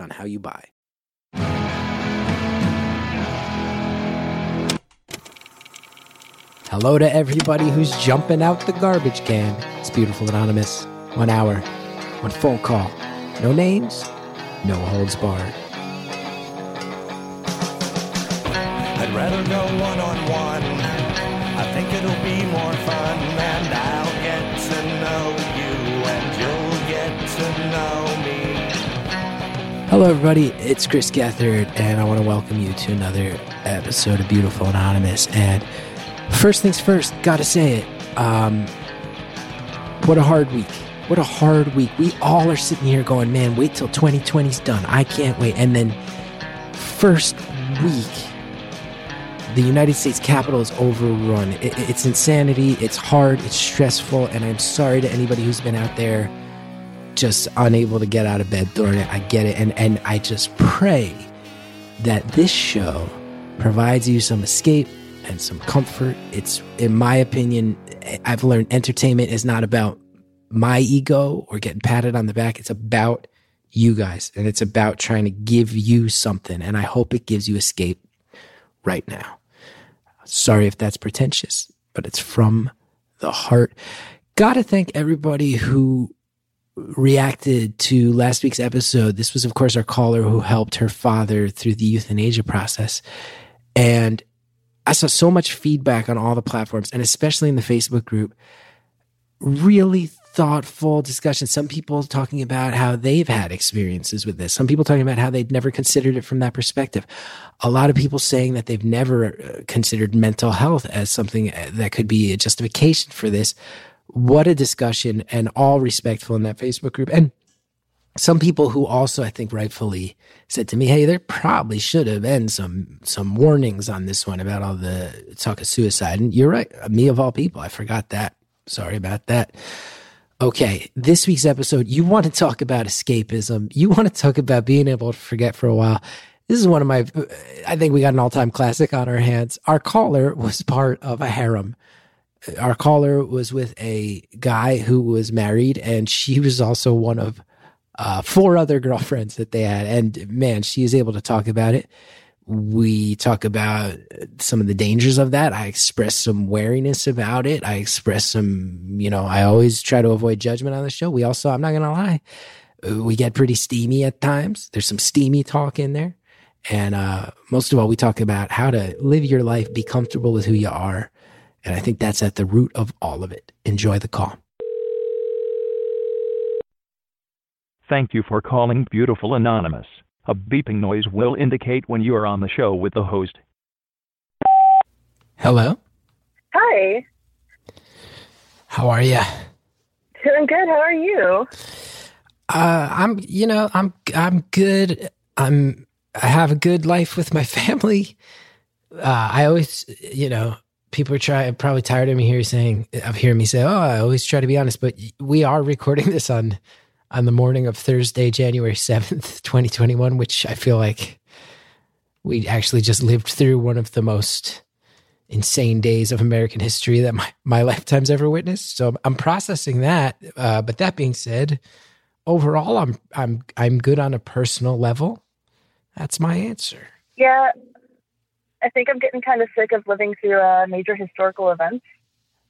on how you buy. Hello to everybody who's jumping out the garbage can. It's Beautiful Anonymous. One hour, one phone call. No names, no holds barred. I'd rather go one on one. I think it'll be more fun, and I'll get to know you, and you'll get to know. Hello, everybody. It's Chris Gethard, and I want to welcome you to another episode of Beautiful Anonymous. And first things first, gotta say it. Um, what a hard week. What a hard week. We all are sitting here going, man, wait till 2020's done. I can't wait. And then, first week, the United States Capitol is overrun. It, it's insanity. It's hard. It's stressful. And I'm sorry to anybody who's been out there just unable to get out of bed during it. I get it. And, and I just pray that this show provides you some escape and some comfort. It's, in my opinion, I've learned entertainment is not about my ego or getting patted on the back. It's about you guys and it's about trying to give you something. And I hope it gives you escape right now. Sorry if that's pretentious, but it's from the heart. Gotta thank everybody who reacted to last week's episode. This was, of course, our caller who helped her father through the euthanasia process. And I saw so much feedback on all the platforms and especially in the Facebook group. Really thoughtful discussion. Some people talking about how they've had experiences with this. Some people talking about how they'd never considered it from that perspective. A lot of people saying that they've never uh, considered mental health as something uh, that could be a justification for this. What a discussion and all respectful in that Facebook group. And some people who also I think rightfully said to me, "Hey, there probably should have been some some warnings on this one about all the talk of suicide." And you're right, me of all people, I forgot that. Sorry about that. Okay, this week's episode, you want to talk about escapism. You want to talk about being able to forget for a while. This is one of my, I think we got an all time classic on our hands. Our caller was part of a harem. Our caller was with a guy who was married, and she was also one of uh, four other girlfriends that they had. And man, she is able to talk about it. We talk about some of the dangers of that. I express some wariness about it. I express some, you know, I always try to avoid judgment on the show. We also, I'm not going to lie, we get pretty steamy at times. There's some steamy talk in there. And uh, most of all, we talk about how to live your life, be comfortable with who you are. And I think that's at the root of all of it. Enjoy the call. Thank you for calling Beautiful Anonymous. A beeping noise will indicate when you are on the show with the host. Hello. Hi. How are you? Doing good. How are you? Uh, I'm, you know, I'm, I'm good. I'm, I have a good life with my family. Uh, I always, you know, people are trying, probably tired of me here saying, of hearing me say, oh, I always try to be honest, but we are recording this on on the morning of Thursday, January 7th, 2021, which I feel like we actually just lived through one of the most insane days of American history that my, my lifetime's ever witnessed. So I'm processing that. Uh, but that being said, overall, I'm, I'm, I'm good on a personal level. That's my answer. Yeah. I think I'm getting kind of sick of living through uh, major historical events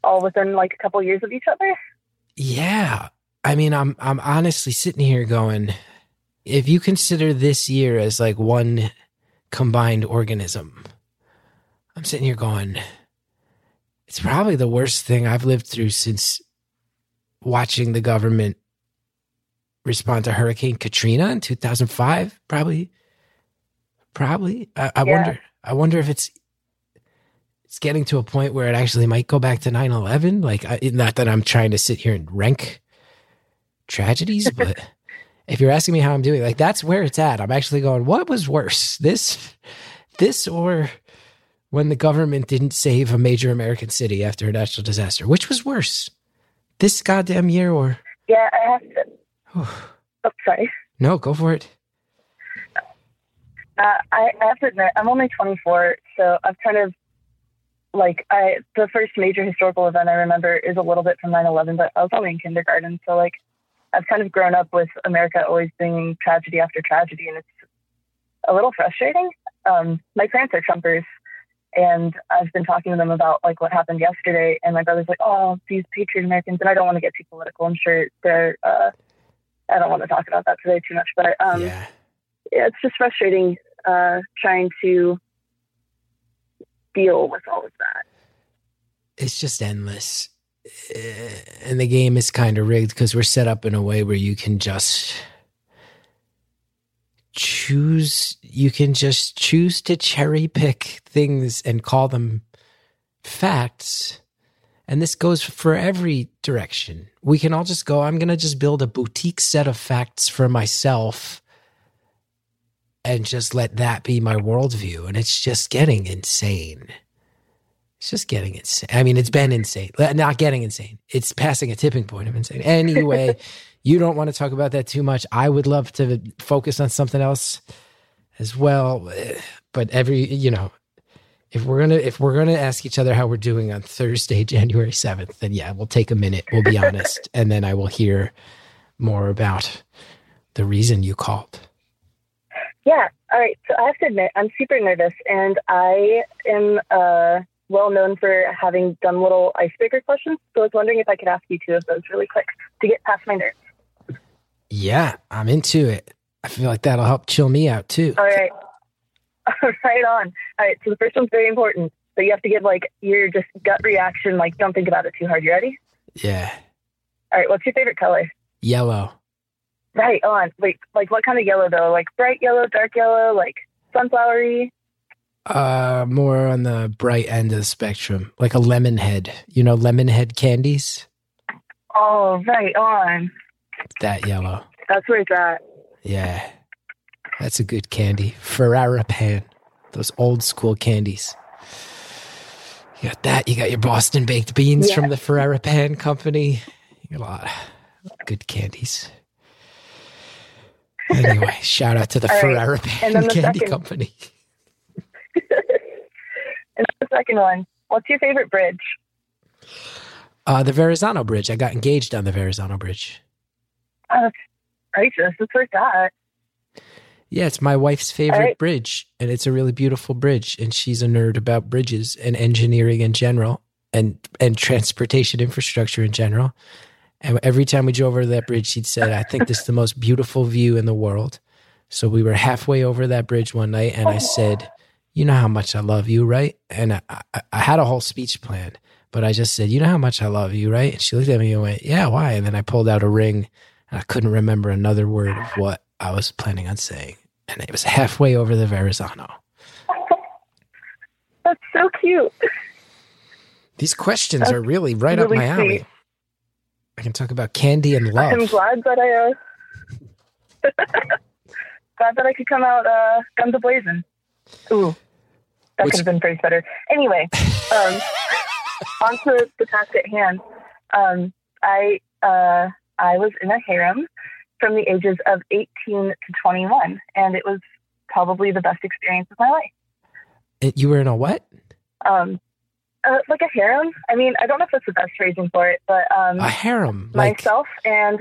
all within like a couple years of each other. Yeah. I mean, I'm I'm honestly sitting here going, if you consider this year as like one combined organism, I'm sitting here going, it's probably the worst thing I've lived through since watching the government respond to Hurricane Katrina in 2005. Probably, probably. I, I Yeah. wonder. I wonder if it's it's getting to a point where it actually might go back to 9-11 like I, not that i'm trying to sit here and rank tragedies but if you're asking me how I'm doing, like that's where it's at. I'm actually going, what was worse? This this or when the government didn't save a major American city after a natural disaster? Which was worse? This goddamn year or Yeah, I have to. oh, sorry. No, go for it. Uh, I, I have to admit, I'm only 24, so I've kind of like I the first major historical event I remember is a little bit from 9/11, but I was only in kindergarten, so like I've kind of grown up with America always being tragedy after tragedy, and it's a little frustrating. Um, my parents are Trumpers, and I've been talking to them about like what happened yesterday, and my brother's like, "Oh, these patriot Americans," and I don't want to get too political. I'm sure they're. Uh, I don't want to talk about that today too much, but um, yeah. It's just frustrating uh, trying to deal with all of that. It's just endless. Eh, And the game is kind of rigged because we're set up in a way where you can just choose, you can just choose to cherry pick things and call them facts. And this goes for every direction. We can all just go, I'm going to just build a boutique set of facts for myself and just let that be my worldview. And it's just getting insane. It's just getting insane. I mean, it's been insane. Not getting insane. It's passing a tipping point of insane. Anyway, you don't want to talk about that too much. I would love to focus on something else as well. But every, you know, if we're gonna if we're gonna ask each other how we're doing on Thursday, January seventh, then yeah, we'll take a minute. We'll be honest, and then I will hear more about the reason you called. Yeah. All right. So I have to admit, I'm super nervous, and I am uh, well known for having done little icebreaker questions. So I was wondering if I could ask you two of those really quick to get past my nerves. Yeah, I'm into it. I feel like that'll help chill me out too. All right. right on. All right. So the first one's very important. So you have to give like your just gut reaction. Like, don't think about it too hard. You ready? Yeah. All right. What's your favorite color? Yellow. Right on. Wait, like what kind of yellow though? Like bright yellow, dark yellow, like sunflowery? Uh, more on the bright end of the spectrum, like a lemon head. You know, lemon head candies. Oh, right on. That yellow. That's where it's at. Yeah, that's a good candy. Ferrara Pan, those old school candies. You got that. You got your Boston baked beans Yeah. from the Ferrara Pan Company. You got a lot of good candies. Anyway, shout out to the All right. Ferrara Pan And the Candy second- Company. And the second one. What's your favorite bridge? Uh, the Verrazano Bridge. I got engaged on the Verrazano Bridge. Oh, that's righteous. It's at. Yeah, it's my wife's favorite right. bridge, and it's a really beautiful bridge. And she's a nerd about bridges and engineering in general, and and transportation infrastructure in general. And every time we drove over that bridge, she'd said, "I think this is the most beautiful view in the world." So we were halfway over that bridge one night, and I said, "You know how much I love you, right?" And I, I, I had a whole speech planned, but I just said, "You know how much I love you, right?" And she looked at me and went, "Yeah, why?" And then I pulled out a ring, and I couldn't remember another word of what I was planning on saying and it was halfway over the Verrazano. That's so cute. These questions are really right up my alley. sweet. I can talk about candy and love. I'm glad that I uh glad that I could come out uh guns a blazing. Ooh. That Which- could have been phrased better. Anyway, um on to the task at hand. Um I uh I was in a harem from the ages of 18 to 21 and it was probably the best experience of my life. It- you were in a what? Um uh, like a harem. I mean, I don't know if that's the best phrasing for it, but um, A harem. Like myself and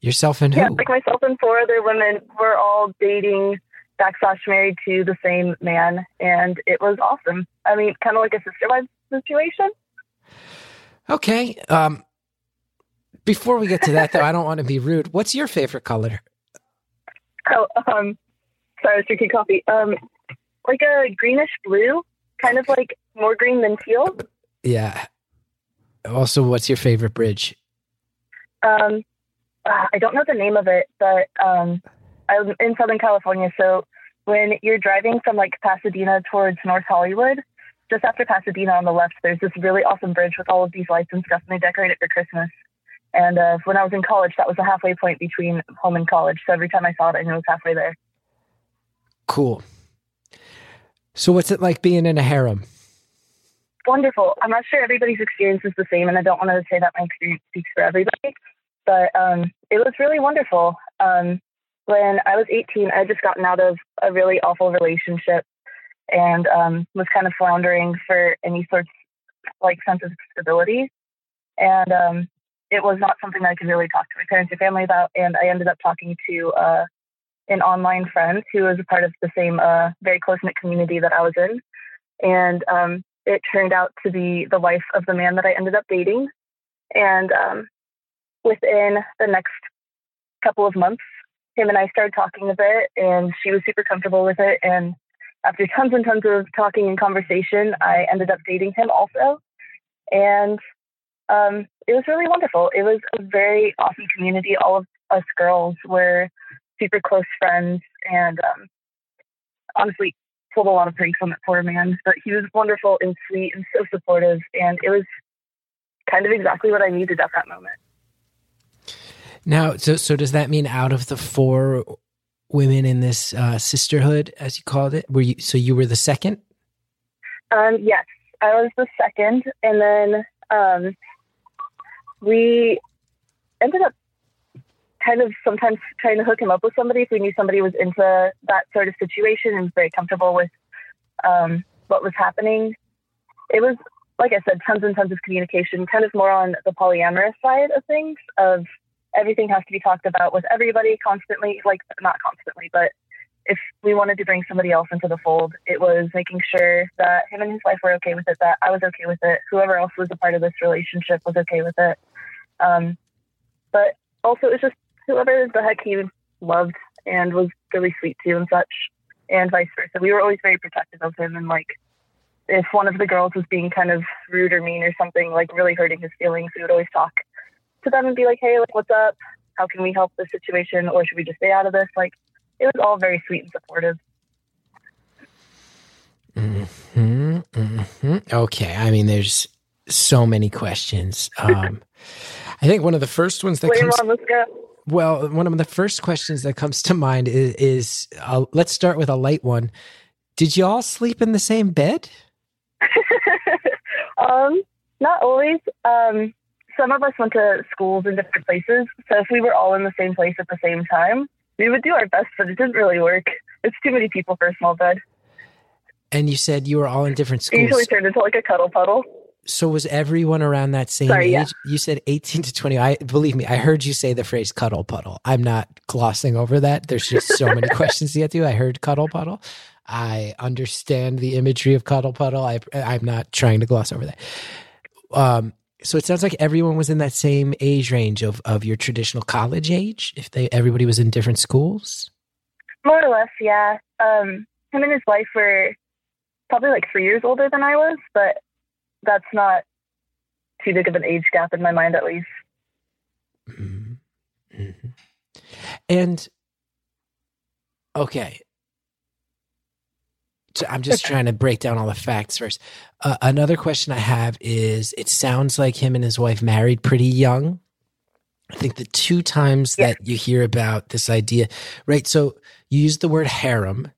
yourself and who? Yeah, like myself and four other women were all dating backslash married to the same man, and it was awesome. I mean, kind of like a sister wives situation. okay. Um, before we get to that, though, I don't want to be rude. What's your favorite color? Oh, um, sorry, I was drinking coffee. Um, like a greenish blue, kind of like more green than teal. Yeah. Also, what's your favorite bridge? Um, uh, I don't know the name of it, but um, I'm in Southern California, so when you're driving from like Pasadena towards North Hollywood, just after Pasadena on the left, there's this really awesome bridge with all of these lights and stuff, and they decorate it for Christmas. And uh, when I was in college, that was the halfway point between home and college. So every time I saw it, I knew it was halfway there. Cool. So what's it like being in a harem? Wonderful. I'm not sure everybody's experience is the same, and I don't want to say that my experience speaks for everybody, but um, it was really wonderful. Um, when I was 18, I had just gotten out of a really awful relationship and um, was kind of floundering for any sort of like sense of stability. And um, it was not something that I could really talk to my parents or family about. And I ended up talking to uh, an online friend who was a part of the same uh, very close knit community that I was in. And um, it turned out to be the wife of the man that I ended up dating. And um, within the next couple of months, him and I started talking a bit, and she was super comfortable with it. And after tons and tons of talking and conversation, I ended up dating him also. And um, it was really wonderful. It was a very awesome community. All of us girls were super close friends, and um, honestly, pulled a lot of pranks on that poor man. But he was wonderful and sweet and so supportive, and it was kind of exactly what I needed at that moment. Now, so so does that mean out of the four women in this uh, sisterhood, as you called it, were you? So you were the second. Um, yes, I was the second, and then um, we ended up kind of sometimes trying to hook him up with somebody if we knew somebody was into that sort of situation and was very comfortable with um, what was happening. It was, like I said, tons and tons of communication, kind of more on the polyamorous side of things, of everything has to be talked about with everybody constantly, like not constantly, but if we wanted to bring somebody else into the fold, it was making sure that him and his wife were okay with it, that I was okay with it, whoever else was a part of this relationship was okay with it. Um, but also, it was just whoever the heck he loved and was really sweet to and such, and vice versa. We were always very protective of him, and like if one of the girls was being kind of rude or mean or something, like really hurting his feelings, we would always talk to them and be like, "Hey, like, what's up? How can we help this situation, or should we just stay out of this?" Like, it was all very sweet and supportive. hmm hmm Okay, I mean, there's so many questions. Um, I think one of the first ones that Wait, comes. Mom, go. Well, one of the first questions that comes to mind is, is uh, let's start with a light one. Did you all sleep in the same bed? um, not always. Um, some of us went to schools in different places, so if we were all in the same place at the same time, we would do our best, but it didn't really work. It's too many people for a small bed. And you said you were all in different It schools. usually turned into like a cuddle puddle. So was everyone around that same Sorry, age? yeah. You said 18 to 20. I believe me, I heard you say the phrase cuddle puddle. I'm not glossing over that. There's just so many questions to get to. I heard cuddle puddle. I understand the imagery of cuddle puddle. I, I'm not trying to gloss over that. Um, so it sounds like everyone was in that same age range of, of your traditional college age. If they everybody was in different schools. More or less, yeah. Um, him and his wife were probably like three years older than I was, but that's not too big of an age gap in my mind, at least. Mhm. Mhm. And okay, so I'm just trying to break down all the facts first. Uh, another question I have is: It sounds like him and his wife married pretty young. I think the two times Yeah. that you hear about this idea, right? So you use the word harem,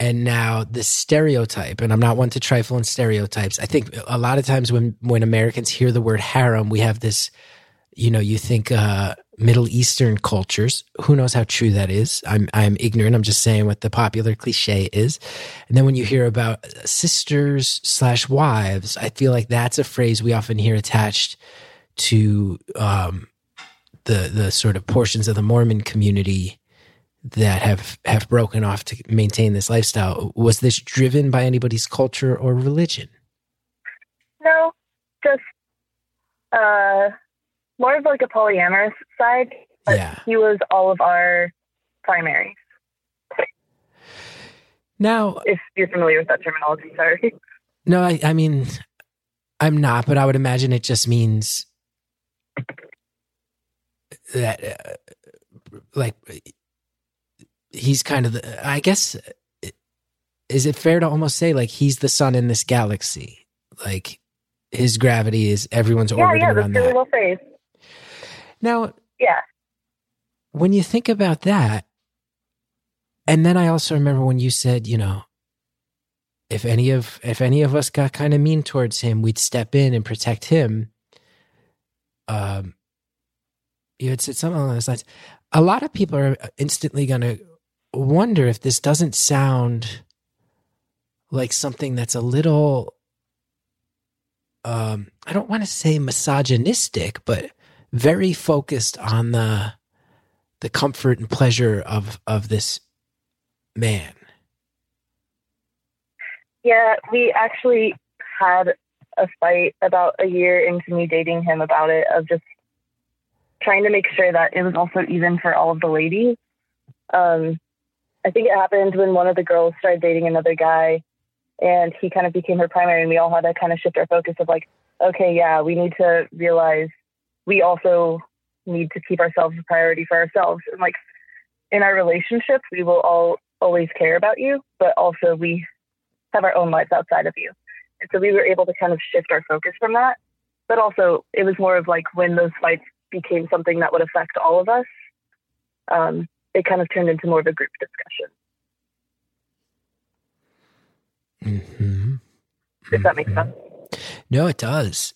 and now the stereotype. And I'm not one to trifle in stereotypes. I think a lot of times when when Americans hear the word harem, we have this you know, you think uh, Middle Eastern cultures. Who knows how true that is? I'm I'm ignorant. I'm just saying what the popular cliche is. And then when you hear about sisters slash wives, I feel like that's a phrase we often hear attached to um, the the sort of portions of the Mormon community that have have broken off to maintain this lifestyle. Was this driven by anybody's culture or religion? No, just uh, more of like a polyamorous side. Yeah. he was all of our primary. Now, If you're familiar with that terminology, sorry. No, I, I mean, I'm not, but I would imagine it just means that, uh, like, he's kind of the, I guess, is it fair to almost say, like, he's the sun in this galaxy? Like, his gravity is everyone's Yeah, orbiting yeah, around that. Now, Yeah. when you think about that, and then I also remember when you said, you know, if any of if any of us got kind of mean towards him, we'd step in and protect him. Um, you had said something along those lines. A lot of people are instantly going to wonder if this doesn't sound like something that's a little. Um, I don't want to say misogynistic, but very focused on the the comfort and pleasure of of this man. Yeah, we actually had a fight about a year into me dating him about it of just trying to make sure that it was also even for all of the ladies. Um, I think it happened when one of the girls started dating another guy and he kind of became her primary and we all had to kind of shift our focus of like, okay, yeah, we need to realize we also need to keep ourselves a priority for ourselves. And like in our relationship, we will all always care about you, but also we have our own lives outside of you. And so we were able to kind of shift our focus from that. But also, it was more of like when those fights became something that would affect all of us, um, it kind of turned into more of a group discussion, Mm-hmm. if that makes sense. No, it does.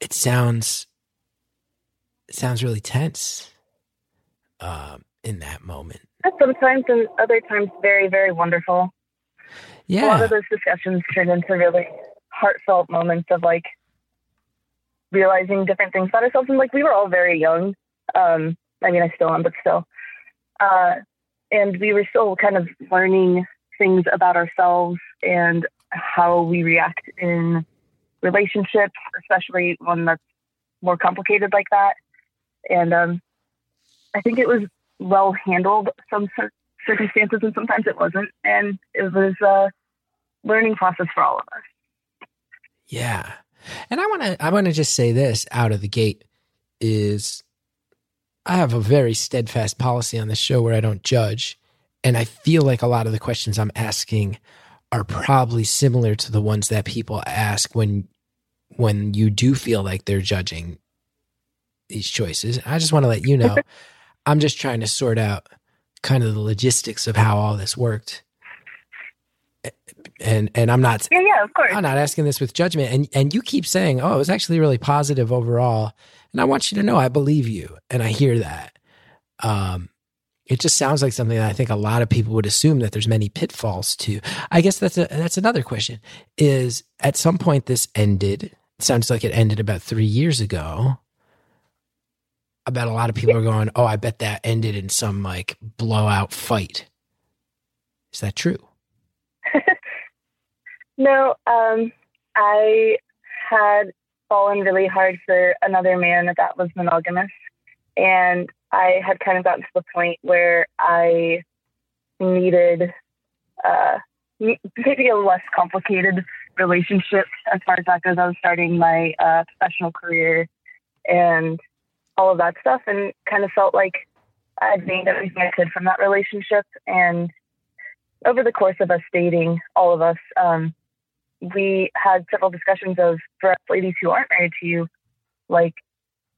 It sounds it sounds really tense um, in that moment. And sometimes and other times very, very wonderful. Yeah, a lot of those discussions turned into really heartfelt moments of like realizing different things about ourselves. And like we were all very young. Um, I mean, I still am, but still. Uh, and we were still kind of learning things about ourselves and how we react in relationships, especially one that's more complicated like that. And um, I think it was well handled some cir- circumstances, and sometimes it wasn't. And it was a learning process for all of us. yeah. And I want to I want to just say this out of the gate is I have a very steadfast policy on this show where I don't judge, and I feel like a lot of the questions I'm asking are probably similar to the ones that people ask when when you do feel like they're judging these choices. I just want to let you know I'm just trying to sort out kind of the logistics of how all this worked. And and I'm not Yeah, yeah, of course. I'm not asking this with judgment. And and you keep saying, "Oh, it was actually really positive overall." And I want you to know I believe you, and I hear that. Um, it just sounds like something that I think a lot of people would assume that there's many pitfalls to. I guess that's a that's another question. Is at some point this ended? Sounds like it ended about three years ago. I bet a lot of people are going, "Oh, I bet that ended in some like blowout fight." Is that true? No, um, I had fallen really hard for another man that that was monogamous. And I had kind of gotten to the point where I needed uh, maybe a less complicated relationship as far as that goes. I was starting my uh, professional career and all of that stuff, and kind of felt like I had gained everything I could from that relationship. And over the course of us dating, all of us, um, we had several discussions of for us ladies who aren't married to you, like,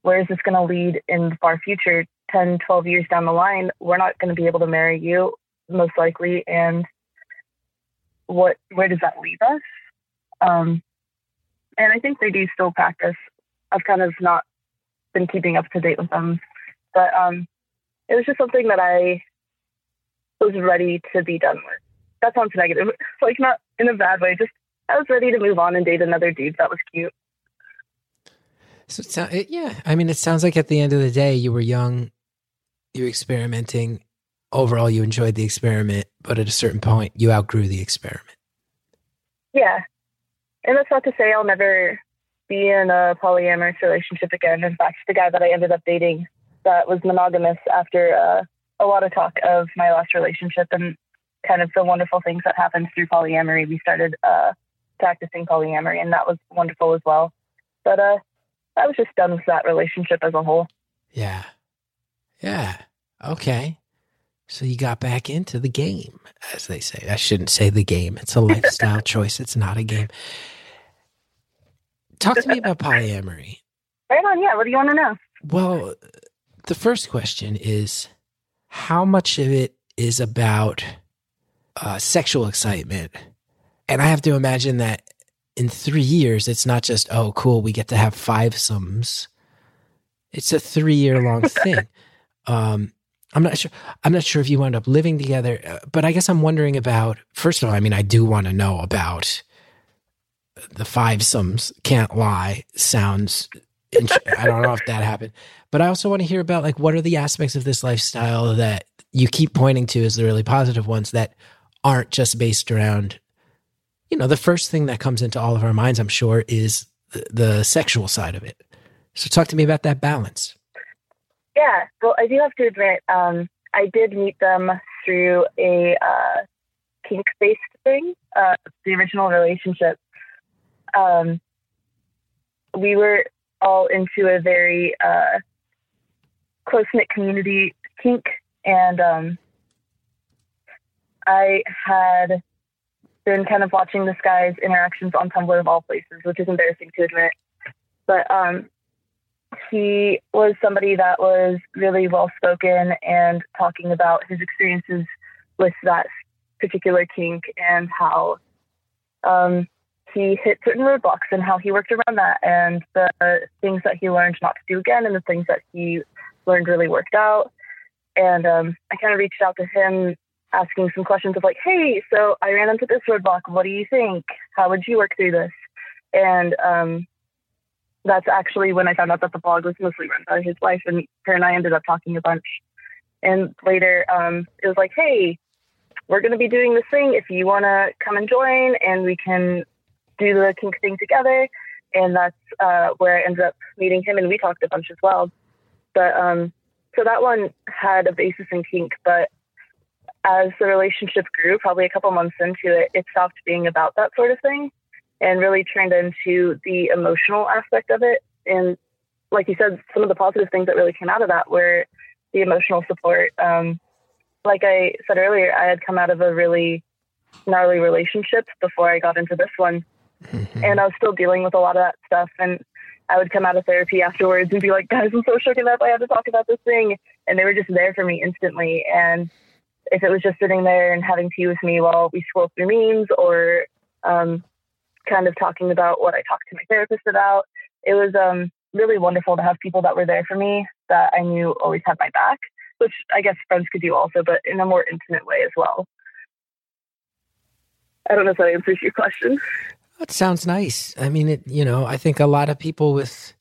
where is this going to lead in the far future? 10, 12 years down the line, we're not going to be able to marry you, most likely. And what, where does that leave us? Um, and I think they do still practice. I've kind of not been keeping up to date with them, but um, it was just something that I was ready to be done with. That sounds negative, like not in a bad way. Just I was ready to move on and date another dude that was cute. So it sound, it, yeah, I mean, it sounds like at the end of the day, you were young, you were experimenting. Overall, you enjoyed the experiment, but at a certain point, you outgrew the experiment. Yeah, and that's not to say I'll never be in a polyamorous relationship again. In fact, the guy that I ended up dating that was monogamous after uh, a lot of talk of my last relationship and kind of the wonderful things that happened through polyamory, we started uh, practicing polyamory, and that was wonderful as well. But uh, I was just done with that relationship as a whole. Yeah. Yeah. Okay. So you got back into the game, as they say. I shouldn't say the game. It's a lifestyle choice. It's not a game. Talk to me about polyamory. Right on, yeah. What do you want to know? Well, the first question is how much of it is about uh, sexual excitement? And I have to imagine that in three years, it's not just, oh, cool, we get to have fivesomes. It's a three year long thing. um, I'm not sure. I'm not sure if you wound up living together, uh, but I guess I'm wondering about. First of all, I mean, I do want to know about the fivesomes. Can't lie. Sounds. I don't know if that happened, but I also want to hear about like what are the aspects of this lifestyle that you keep pointing to as the really positive ones that aren't just based around. You know, the first thing that comes into all of our minds, I'm sure, is the, the sexual side of it. So, talk to me about that balance. Yeah, well, I do have to admit, um, I did meet them through a uh, kink based thing, uh, the original relationship. Um, we were all into a very uh, close knit community, kink, and um, I had been kind of watching this guy's interactions on Tumblr of all places, which is embarrassing to admit. But um, he was somebody that was really well spoken and talking about his experiences with that particular kink and how um, he hit certain roadblocks and how he worked around that and the things that he learned not to do again and the things that he learned really worked out. And um, I kind of reached out to him asking some questions of like, hey, so I ran into this roadblock. What do you think? How would you work through this? And um, that's actually when I found out that the blog was mostly run by his wife, and her and I ended up talking a bunch. And later, um, it was like, hey, we're going to be doing this thing. If you want to come and join, and we can do the kink thing together. And that's uh, where I ended up meeting him, and we talked a bunch as well. But um, so that one had a basis in kink, but as the relationship grew, probably a couple months into it, it stopped being about that sort of thing and really turned into the emotional aspect of it. And like you said, some of the positive things that really came out of that were the emotional support. Um, like I said earlier, I had come out of a really gnarly relationship before I got into this one. Mm-hmm. And I was still dealing with a lot of that stuff. And I would come out of therapy afterwards and be like, guys, I'm so shooken up. I have to talk about this thing. And they were just there for me instantly. And if it was just sitting there and having tea with me while we scroll through memes or um, kind of talking about what I talked to my therapist about. It was um, really wonderful to have people that were there for me that I knew always had my back, which I guess friends could do also, but in a more intimate way as well. I don't know if that answers your question. That sounds nice. I mean, it, you know, I think a lot of people with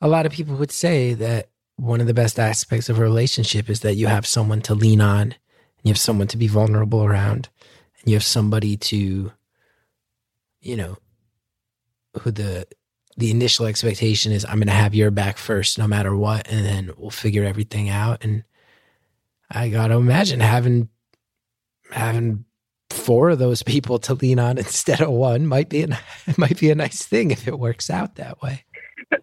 a lot of people would say that one of the best aspects of a relationship is that you have someone to lean on, and you have someone to be vulnerable around, and you have somebody to, you know, who the the initial expectation is I'm going to have your back first, no matter what, and then we'll figure everything out. And I got to imagine having having four of those people to lean on instead of one might be a, might be a nice thing if it works out that way.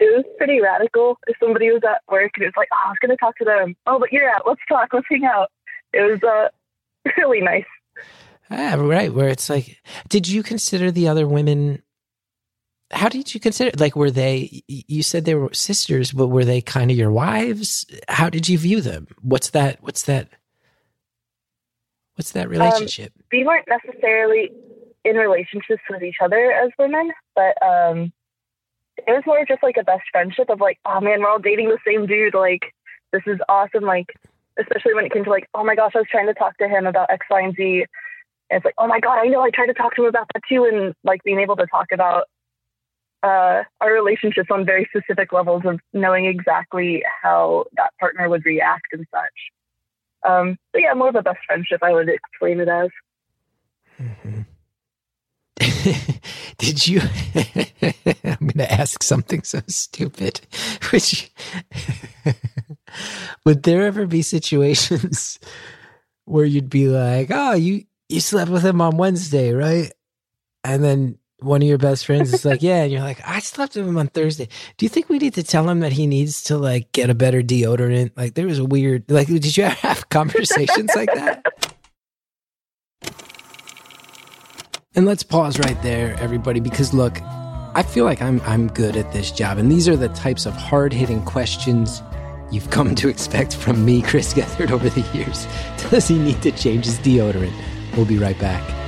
It was pretty radical. If somebody was at work and it was like, oh, I was going to talk to them. Oh, but you're out. Let's talk. Let's hang out. It was uh, really nice. Ah, right. Where it's like, did you consider the other women how did you consider like were they you said they were sisters but were they kind of your wives how did you view them what's that what's that what's that um, relationship um, we weren't necessarily in relationships with each other as women but um it was more just like a best friendship of like oh man we're all dating the same dude like this is awesome like especially when it came to like oh my gosh i was trying to talk to him about x y and z and it's like oh my god i know i tried to talk to him about that too and like being able to talk about uh, our relationships on very specific levels of knowing exactly how that partner would react and such. Um, but yeah, more of a best friendship, I would explain it as. Mm-hmm. Did you? I'm going to ask something so stupid. Which would there ever be situations where you'd be like, "Oh, you you slept with him on Wednesday, right?" And then one of your best friends is like, yeah, and you're like, I slept with him on Thursday. Do you think we need to tell him that he needs to like get a better deodorant? Like, there was a weird, like, did you have conversations like that? And let's pause right there, everybody, because look, I feel like I'm I'm good at this job, and these are the types of hard hitting questions you've come to expect from me, Chris Gethard, over the years. Does he need to change his deodorant? We'll be right back.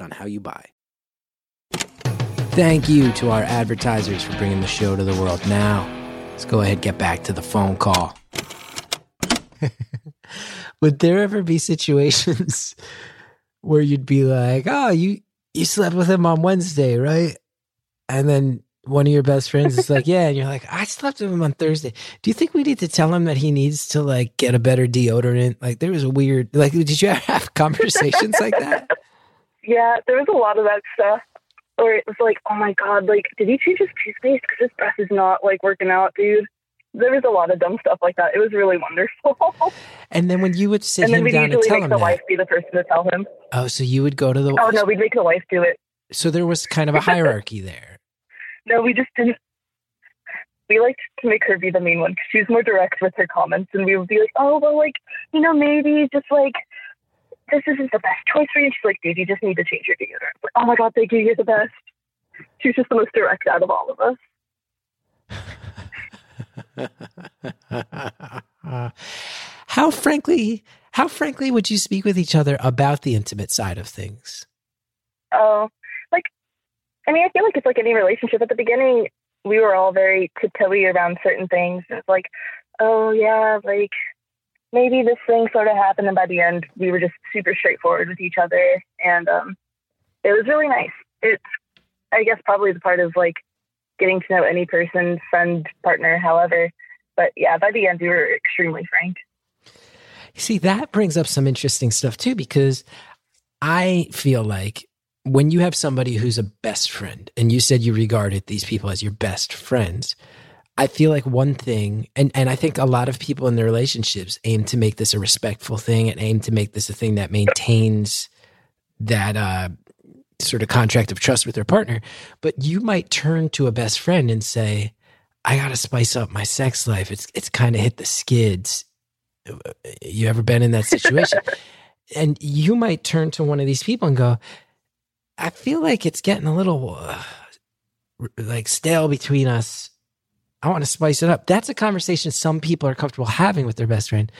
on how you buy. Thank you to our advertisers for bringing the show to the world. Now, let's go ahead and get back to the phone call. Would there ever be situations where you'd be like, "Oh, you you slept with him on Wednesday, right?" And then one of your best friends is like, "Yeah," and you're like, "I slept with him on Thursday." Do you think we need to tell him that he needs to like get a better deodorant? Like, there was a weird like. Did you ever have conversations like that? Yeah, there was a lot of that stuff. Or it was like, oh my god, like, did he change his toothpaste? Because his breath is not like working out, dude. There was a lot of dumb stuff like that. It was really wonderful. And then when you would sit and then him we'd down and usually tell make him the that, wife be the person to tell him. oh, so you would go to the. Oh no, we'd make the wife do it. So there was kind of a hierarchy there. No, we just didn't. We liked to make her be the main one because she was more direct with her comments, and we would be like, "Oh, well, like you know, maybe just like this isn't the best choice for you." She's like, "Dude, you just need to change your deodorant." Like, oh my god, thank you, you're the best. She was just the most direct out of all of us. how frankly, how frankly would you speak with each other about the intimate side of things? Oh, like, I mean, I feel like it's like any relationship. At the beginning, we were all very tiptoey around certain things. It's like, oh yeah, like maybe this thing sort of happened, and by the end, we were just super straightforward with each other, and um, it was really nice. It's, I guess, probably the part of like getting to know any person, friend, partner, however. But yeah, by the end, we were extremely frank. See, that brings up some interesting stuff too, because I feel like when you have somebody who's a best friend, and you said you regarded these people as your best friends, I feel like one thing, and, and I think a lot of people in their relationships aim to make this a respectful thing and aim to make this a thing that maintains that uh, sort of contract of trust with their partner. But you might turn to a best friend and say, I got to spice up my sex life. It's, it's kind of hit the skids. You ever been in that situation? and you might turn to one of these people and go, I feel like it's getting a little uh, like stale between us. I want to spice it up. That's a conversation some people are comfortable having with their best friend.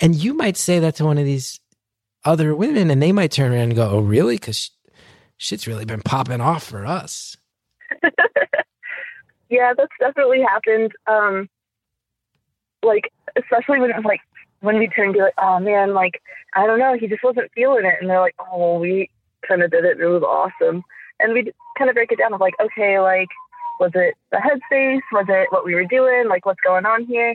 And you might say that to one of these other women, and they might turn around and go, Oh, really? Because shit's really been popping off for us. yeah, that's definitely happened. Um, like, especially when it was like, when we turned to like, oh man, like, I don't know, he just wasn't feeling it. And they're like, oh, we kind of did it. and It was awesome. And we kind of break it down of like, okay, like, was it the headspace? Was it what we were doing? Like, what's going on here?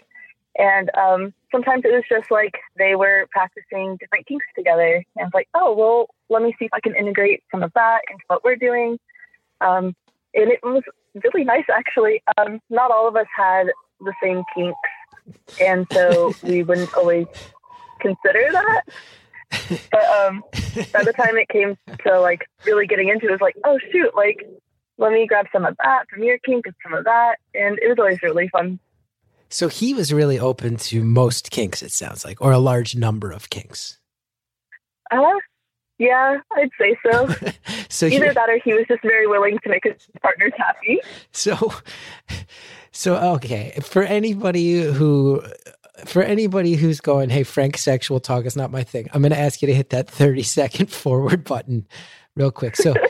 And um, sometimes it was just like they were practicing different kinks together. And it's like, oh, well, let me see if I can integrate some of that into what we're doing. Um, and it was really nice, actually. Um, not all of us had the same kinks. And so we wouldn't always consider that. But um, by the time it came to like really getting into it, it was like, oh, shoot, like, let me grab some of that from your kink and some of that. And it was always really fun. So he was really open to most kinks, it sounds like, or a large number of kinks. Uh, yeah, I'd say so. so Either he- that or he was just very willing to make his partners happy. So, so okay. For anybody who, for anybody who's going, hey, frank sexual talk is not my thing. I'm going to ask you to hit that 30 second forward button, real quick. So,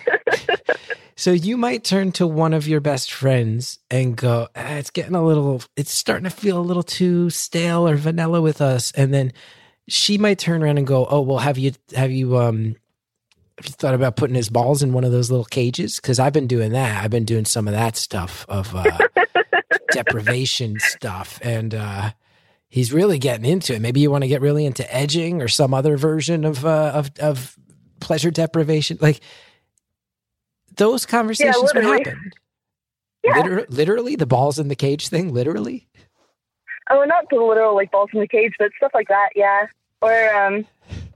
so you might turn to one of your best friends and go, ah, it's getting a little, it's starting to feel a little too stale or vanilla with us, and then she might turn around and go, oh, well, have you, have you, um. Have you thought about putting his balls in one of those little cages? Because I've been doing that. I've been doing some of that stuff of uh, deprivation stuff, and uh, he's really getting into it. Maybe you want to get really into edging or some other version of uh, of of pleasure deprivation. Like those conversations would happen. Yeah. Liter- literally, the balls in the cage thing. Literally. Oh, not the literal like balls in the cage, but stuff like that. Yeah. Or um,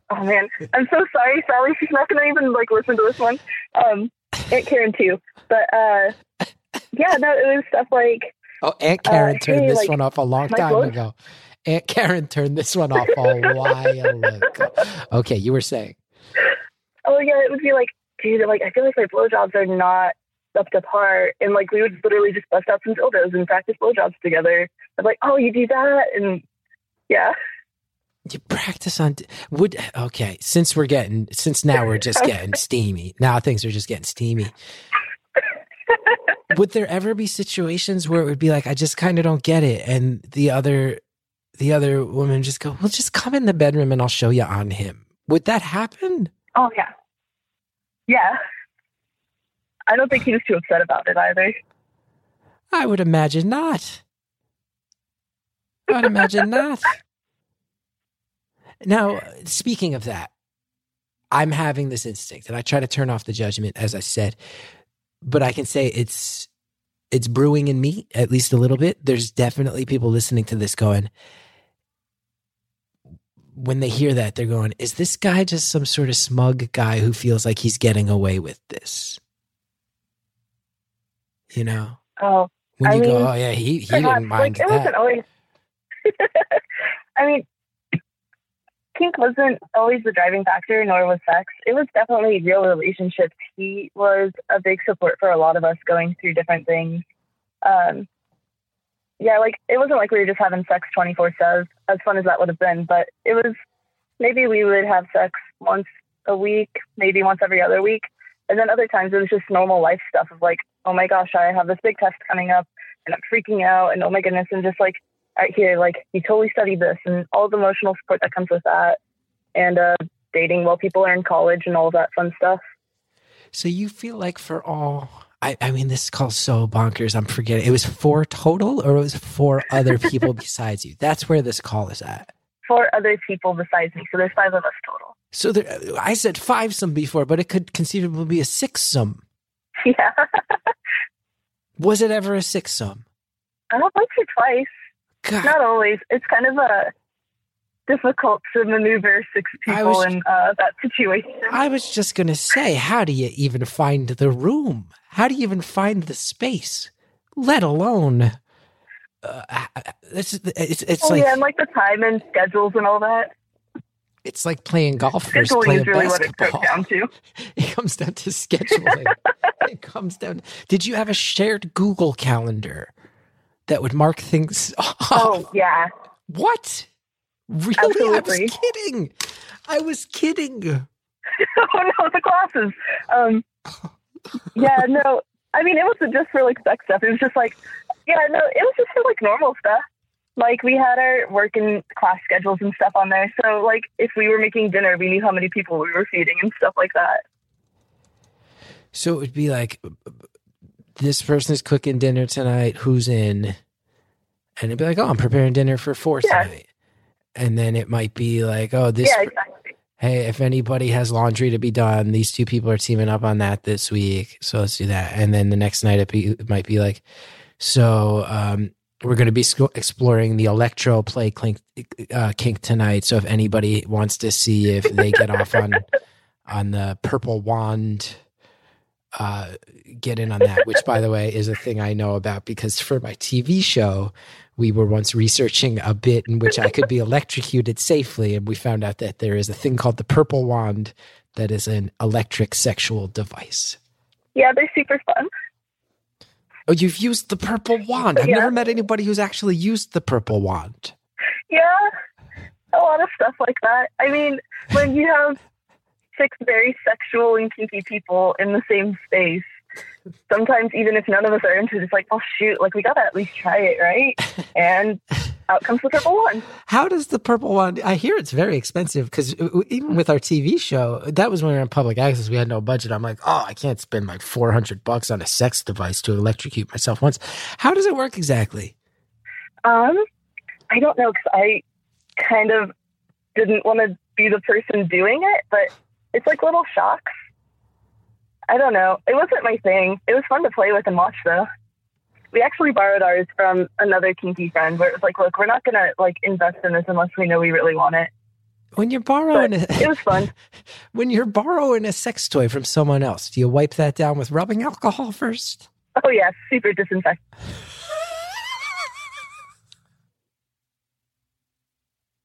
oh man, I'm so sorry, Sally. She's not gonna even like listen to this one. Um, Aunt Karen too. But uh, yeah, no, it was stuff like Oh, Aunt Karen Uh, turned hey, this like, one off a long time ago. Aunt Karen turned this one off a while ago. Okay, you were saying. oh yeah, it would be like, dude, like I feel like my blowjobs are not up to par, and like we would literally just bust out some dildos and practice blowjobs together. I'm like, oh, you do that, and yeah, You practice on would okay. Since we're getting since now we're just getting steamy. Now things are just getting steamy. would there ever be situations where it would be like I just kind of don't get it, and the other the other woman just go, "Well, just come in the bedroom and I'll show you on him." Would that happen? oh yeah, yeah. I don't think he was too upset about it either. I would imagine not. I would imagine not. Now, speaking of that, I'm having this instinct, and I try to turn off the judgment, as I said, but I can say it's it's brewing in me at least a little bit. There's definitely people listening to this going, when they hear that, they're going, "Is this guy just some sort of smug guy who feels like he's getting away with this?" You know, Oh, when I you go, mean, "Oh yeah, he he didn't mind like, it wasn't that." always. I mean, kink wasn't always the driving factor, nor was sex. It was definitely real relationships. He was a big support for a lot of us going through different things. Um, yeah, like it wasn't like we were just having sex twenty four seven, as fun as that would have been. But it was maybe we would have sex once a week, maybe once every other week, and then other times it was just normal life stuff of like, oh my gosh, I have this big test coming up, and I'm freaking out, and oh my goodness, and just like right here, like you totally studied this, and all the emotional support that comes with that, and uh, dating while people are in college and all that fun stuff. So you feel like for all I, I mean this call's so bonkers, I'm forgetting. It was four total or it was four other people besides you. That's where this call is at. Four other people besides me, so there's five of us total. So there, I said five some before, but it could conceivably be a six some. Yeah, Was it ever a six some? I don't once or twice. God, Not always. It's kind of a difficult to maneuver six people was- in uh, that situation. I was just gonna say, how do you even find the room? How do you even find the space? Let alone, uh, it's it's, it's oh like yeah, and like the time and schedules and all that. it's like playing golf versus Scheduling playing really what it basketball. comes down to. It comes down to scheduling. it comes down. Did you have a shared Google calendar that would mark things off? Oh yeah. What? Really? I was kidding. I was kidding. oh no, the glasses. Um, yeah, no. I mean, it wasn't just for like sex stuff. It was just like, yeah, no, it was just for like normal stuff. Like we had our work and class schedules and stuff on there. So like, if we were making dinner, we knew how many people we were feeding and stuff like that. So it would be like, this person is cooking dinner tonight. Who's in? And it'd be like, oh, I'm preparing dinner for four Yeah. tonight. And then it might be like, oh, this. yeah, exactly. hey, if anybody has laundry to be done, these two people are teaming up on that this week. So let's do that. And then the next night it, be, it might be like, so um, we're going to be exploring the electro play clink, uh, kink tonight. So if anybody wants to see if they get off on on the purple wand, uh, get in on that. Which, by the way, is a thing I know about because for my TV show, we were once researching a bit in which I could be electrocuted safely, and we found out that there is a thing called the purple wand that is an electric sexual device. Yeah, they're super fun. Oh, you've used the purple wand. I've Yeah. never met anybody who's actually used the purple wand. Yeah, a lot of stuff like that. I mean, when you have six very sexual and kinky people in the same space, sometimes even if none of us are into it, it's like, oh shoot, like we gotta at least try it, right? And out comes the purple wand. How does the purple wand? I hear it's very expensive because even with our TV show, that was when we were in public access. We had no budget. I'm like, oh, I can't spend like 400 bucks on a sex device to electrocute myself once. How does it work exactly? Um, I don't know because I kind of didn't want to be the person doing it, but it's like little shocks. I don't know. It wasn't my thing. It was fun to play with and watch though. we actually borrowed ours from another kinky friend where it was like, look, we're not gonna like invest in this unless we know we really want it. When you're borrowing But a, it was fun. when you're borrowing a sex toy from someone else, do you wipe that down with rubbing alcohol first? Oh yeah, super disinfectant.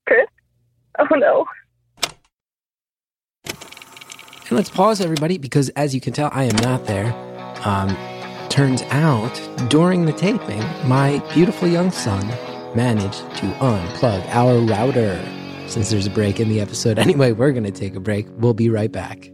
Chris? Oh no. And let's pause, everybody, because as you can tell, I am not there. Um, turns out, during the taping, my beautiful young son managed to unplug our router. Since there's a break in the episode, anyway, we're going to take a break. We'll be right back.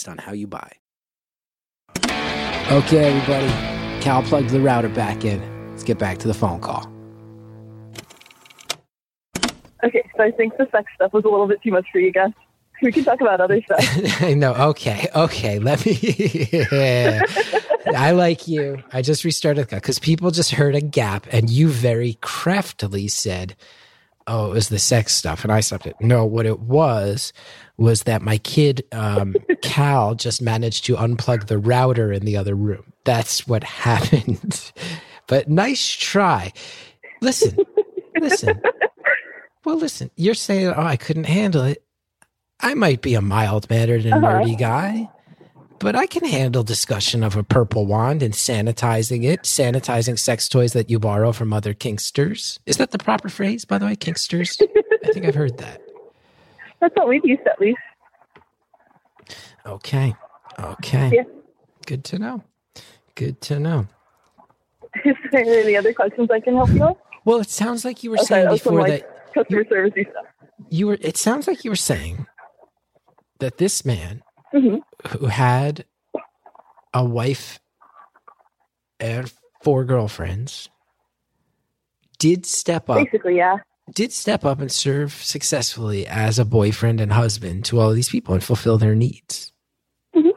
on how you buy. Okay, everybody. Cal plugged the router back in. Let's get back to the phone call. Okay, so I think the sex stuff was a little bit too much for you guys. We can talk about other stuff. I know. Okay. Okay. Let me. I like you. I just restarted because people just heard a gap, and you very craftily said, "Oh, it was the sex stuff," and I stopped it. No, what it was was that my kid um, Cal just managed to unplug the router in the other room. That's what happened. but nice try. Listen, listen. Well, listen. You're saying, "Oh, I couldn't handle it." I might be a mild mannered and Uh-huh. nerdy guy, but I can handle discussion of a purple wand and sanitizing it, sanitizing sex toys that you borrow from other kinksters. Is that the proper phrase, by the way? Kinksters? I think I've heard that. That's what we've used at least. Okay. Okay. Yeah. Good to know. Good to know. Is there any other questions I can help you with? Well, it sounds like you were oh, Okay, saying that before like, that Customer servicey stuff. you were it sounds like you were saying that this man hmm who had a wife and four girlfriends did step up Basically, yeah. did step up and serve successfully as a boyfriend and husband to all of these people and fulfill their needs Mhm.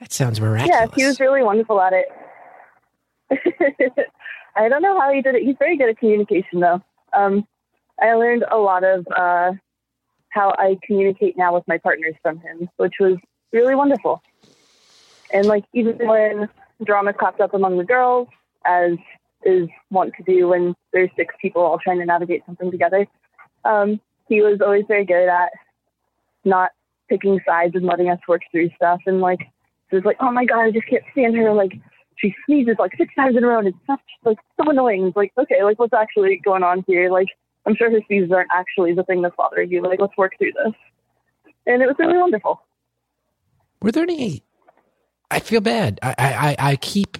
that sounds miraculous Yeah, he was really wonderful at it. I don't know how he did it. He's very good at communication, though. Um, I learned a lot of uh, how I communicate now with my partners from him, which was really wonderful. And like even when drama cropped up among the girls, as is wont to do when there's six people all trying to navigate something together, um, he was always very good at not picking sides and letting us work through stuff. And like, it was like, oh my god, I just can't stand her. Like, she sneezes like six times in a row, and it's such like so annoying. It's like, okay, like what's actually going on here? Like, I'm sure his sneezes aren't actually the thing that's bothering you. Like, let's work through this. And it was really wonderful. were there any i feel bad I, I i keep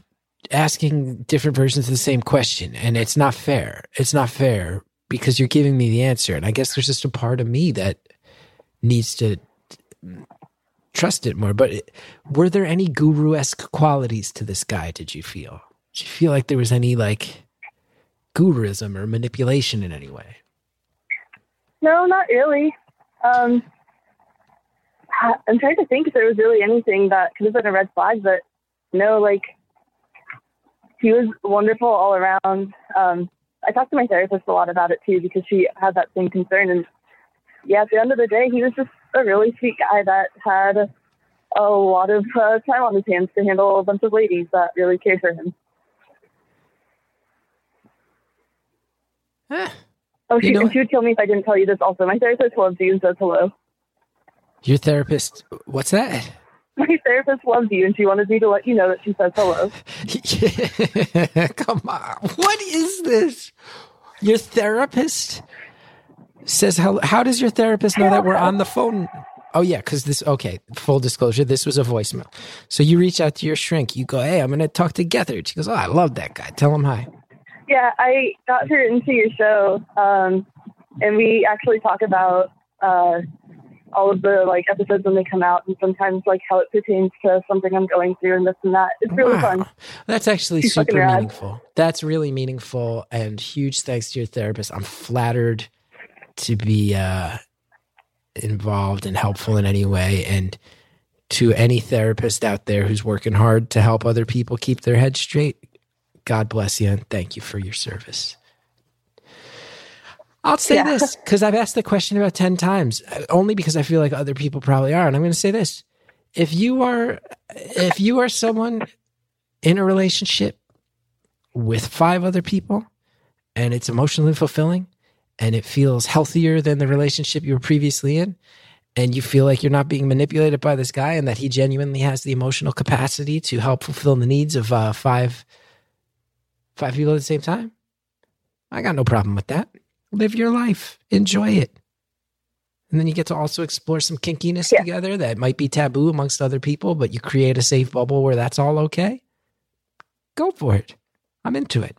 asking different versions of the same question and it's not fair it's not fair because you're giving me the answer and i guess there's just a part of me that needs to trust it more but it, were there any guru-esque qualities to this guy did you feel did you feel like there was any like guruism or manipulation in any way No, not really. Um, I'm trying to think if there was really anything that could have been a red flag, but no, like he was wonderful all around. Um, I talked to my therapist a lot about it too because she had that same concern. And yeah, at the end of the day, he was just a really sweet guy that had a lot of uh, time on his hands to handle a bunch of ladies that really cared for him. Eh, Oh, You she, know- she would kill me if I didn't tell you this also. My therapist loves you and says hello. your therapist what's that My therapist loves you and she wanted me to let you know that she says hello. Come on. What is this? Your therapist says how how does your therapist know that we're on the phone? Oh yeah, cuz this okay, full disclosure, this was a voicemail. So you reach out to your shrink, you go, "Hey, I'm going to talk to Gethard." She goes, "Oh, I love that guy. Tell him hi." Yeah, I got her into your show, um, and we actually talk about uh, all of the like episodes when they come out, and sometimes like how it pertains to something I'm going through and this and that. It's really Wow. fun. That's actually She's super meaningful. That's really meaningful and huge thanks to your therapist. I'm flattered to be uh, involved and helpful in any way. And to any therapist out there who's working hard to help other people keep their head straight, God bless you and thank you for your service. I'll say Yeah. this because I've asked the question about 10 times, uh, only because I feel like other people probably are. And I'm going to say this. If you are if you are someone in a relationship with five other people and it's emotionally fulfilling and it feels healthier than the relationship you were previously in and you feel like you're not being manipulated by this guy and that he genuinely has the emotional capacity to help fulfill the needs of uh, five five people at the same time? I got no problem with that. Live your life. Enjoy it. And then you get to also explore some kinkiness Yeah. together that might be taboo amongst other people but you create a safe bubble where that's all okay? Go for it. I'm into it.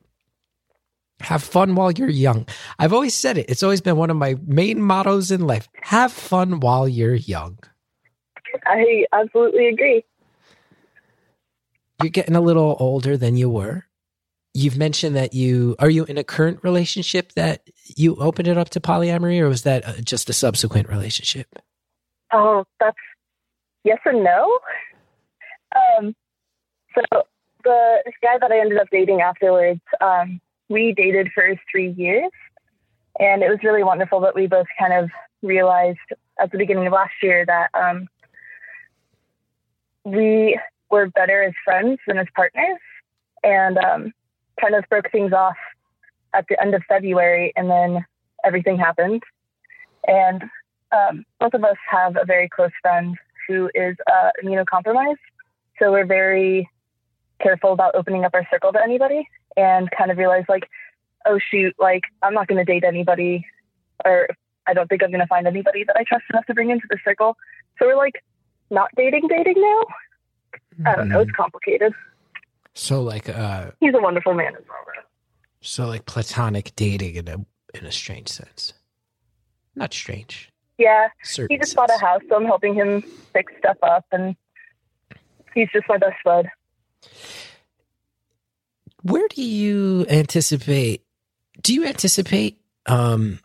Have fun while you're young. I've always said it. It's always been one of my main mottos in life. Have fun while you're young. I absolutely agree. you're getting a little older than you were. You've mentioned that you are you in a current relationship that you opened it up to polyamory, or was that uh, just a subsequent relationship? Oh, that's yes and no. Um, so the guy that I ended up dating afterwards, um, we dated for three years, and it was really wonderful that we both kind of realized at the beginning of last year that um, we were better as friends than as partners, and um, kind of broke things off at the end of February, and then everything happened, and um, both of us have a very close friend who is uh, immunocompromised. So we're very careful about opening up our circle to anybody and kind of realize, like, oh, shoot, like, I'm not going to date anybody, or I don't think I'm going to find anybody that I trust enough to bring into the circle. So we're like, not dating, dating now. I don't know. It's complicated. So like uh He's a wonderful man as well, so like platonic dating in a in a strange sense. Not strange. Yeah, Certain he just bought a house, so I'm helping him fix stuff up, and he's just my best bud. Where do you anticipate do you anticipate um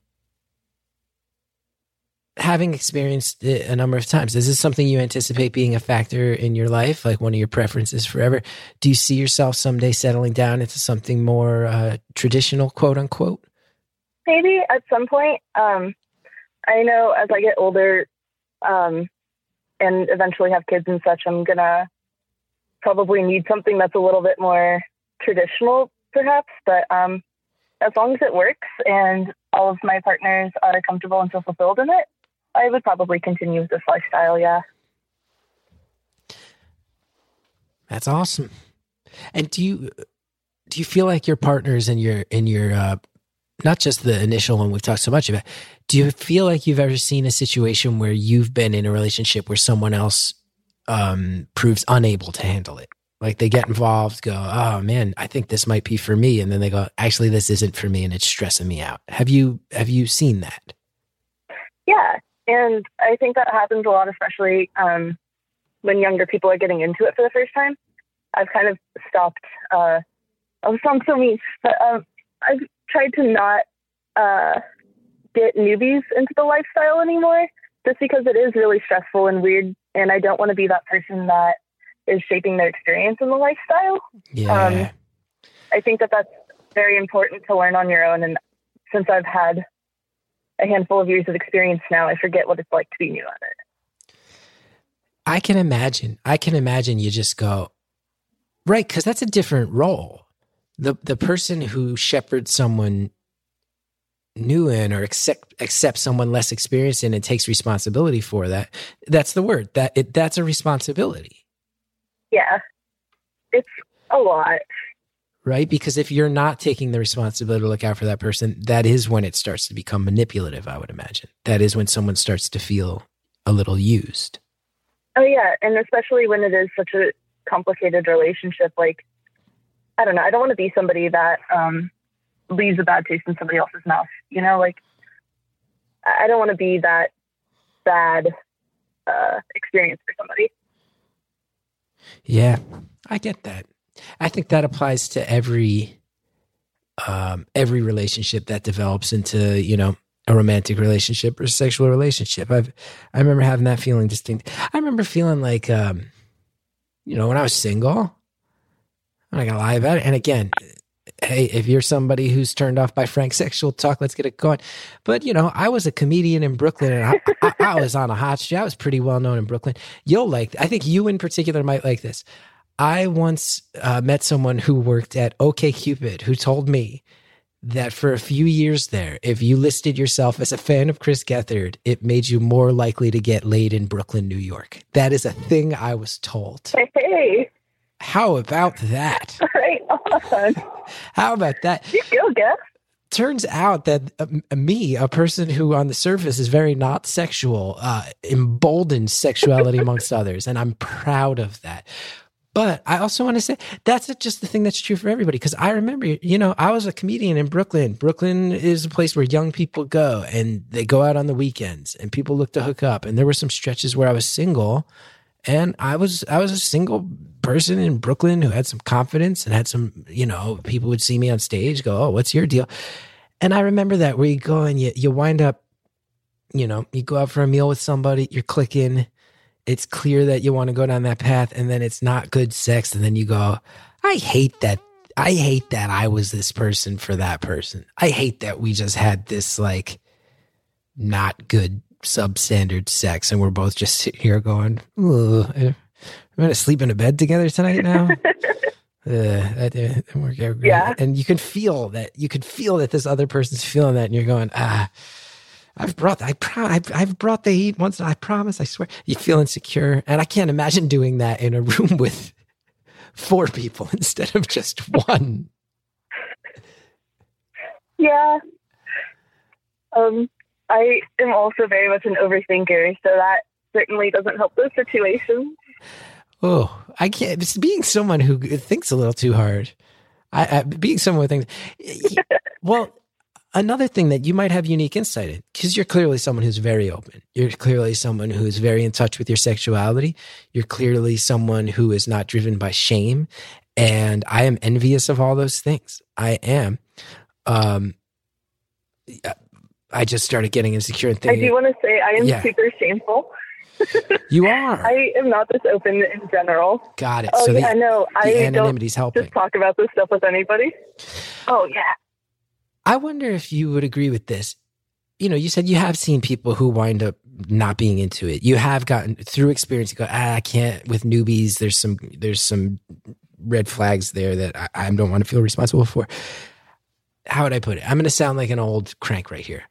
having experienced it a number of times is this something you anticipate being a factor in your life like one of your preferences forever do you see yourself someday settling down into something more uh, traditional quote unquote maybe at some point. Um, I know as I get older, um, and eventually have kids and such, I'm gonna probably need something that's a little bit more traditional, perhaps. But um, as long as it works and all of my partners are comfortable and feel fulfilled in it, I would probably continue with this lifestyle. Yeah. that's awesome and do you do you feel like your partners in your in your uh not just the initial one we've talked so much about do you feel like you've ever seen a situation where you've been in a relationship where someone else um proves unable to handle it like they get involved go oh man i think this might be for me and then they go actually this isn't for me and it's stressing me out have you have you seen that Yeah, and I think that happens a lot, especially um, when younger people are getting into it for the first time. I've kind of stopped. Uh, oh, sounds so mean, but um, I've tried to not uh, get newbies into the lifestyle anymore, just because it is really stressful and weird, and I don't want to be that person that is shaping their experience in the lifestyle. yeah Um, I think that that's very important to learn on your own. And since I've had a handful of years of experience now, I forget what it's like to be new at it. I can imagine. I can imagine you just go right because that's a different role. the The person who shepherds someone new in or accept accepts someone less experienced in and takes responsibility for that. That's the word. That it that's a responsibility, Yeah, it's a lot. Right? Because if you're not taking the responsibility to look out for that person, that is when it starts to become manipulative. I would imagine that is when someone starts to feel a little used. Oh yeah, and especially when it is such a complicated relationship. Like, I don't know. I don't want to be somebody that um, leaves a bad taste in somebody else's mouth. You know, like I don't want to be that bad uh, experience for somebody. Yeah, I get that. I think that applies to every um, every relationship that develops into you know a romantic relationship or sexual relationship. I've I remember having that feeling distinct. I remember feeling like um, you know when I was single. I'm not gonna lie about it. And again, hey, if you're somebody who's turned off by frank sexual talk, let's get it going. But you know, I was a comedian in Brooklyn, and I, I, I was on a hot street. I was pretty well known in Brooklyn. You'll like. I think you in particular might like this. I once uh, met someone who worked at OKCupid who told me that for a few years there, if you listed yourself as a fan of Chris Gethard, it made you more likely to get laid in Brooklyn, New York. That is a thing I was told. Hey, How about that? right on. How about that? You feel good. turns out that uh, me, a person who on the surface is very not sexual, uh, emboldens sexuality amongst others, and I'm proud of that. But I also want to say that's just the thing that's true for everybody. Because I remember, you know, I was a comedian in Brooklyn. Brooklyn is a place where young people go and they go out on the weekends and people look to hook up. And there were some stretches where I was single and I was I was a single person in Brooklyn who had some confidence and had some, you know, people would see me on stage, go, "Oh, what's your deal?" And I remember that where you go and you you wind up, you know, you go out for a meal with somebody, you're clicking, it's clear that you want to go down that path, and then it's not good sex, and then you go, "I hate that." I hate that I was this person for that person. I hate that we just had this like not good substandard sex, and we're both just sitting here going, "Ugh, eh, "We're gonna sleep in a bed together tonight now." Uh, that didn't work out great. Yeah. And you can feel that you can feel that this other person's feeling that, and you're going, ah, I've brought, I pro- I've, I've brought the heat once. I promise. I swear. You feel insecure, and I can't imagine doing that in a room with four people instead of just one. Yeah. Um, I am also very much an overthinker, so that certainly doesn't help those situations. Oh, I can't. it's Being someone who thinks a little too hard, I, I being someone who thinks. Well, another thing that you might have unique insight in, because you're clearly someone who's very open. You're clearly someone who's very in touch with your sexuality. You're clearly someone who is not driven by shame, and I am envious of all those things. I am. Um, I just started getting insecure and things. I do want to say I am Yeah. super shameful. you are. I am not this open in general. Got it. Oh so yeah, the, no, the I don't anonymity's helping. just talk about this stuff with anybody. Oh yeah. I wonder if you would agree with this. You know, you said you have seen people who wind up not being into it. You have gotten through experience. You go, ah, I can't with newbies. There's some there's some red flags there that I, I don't want to feel responsible for. How would I put it? I'm going to sound like an old crank right here.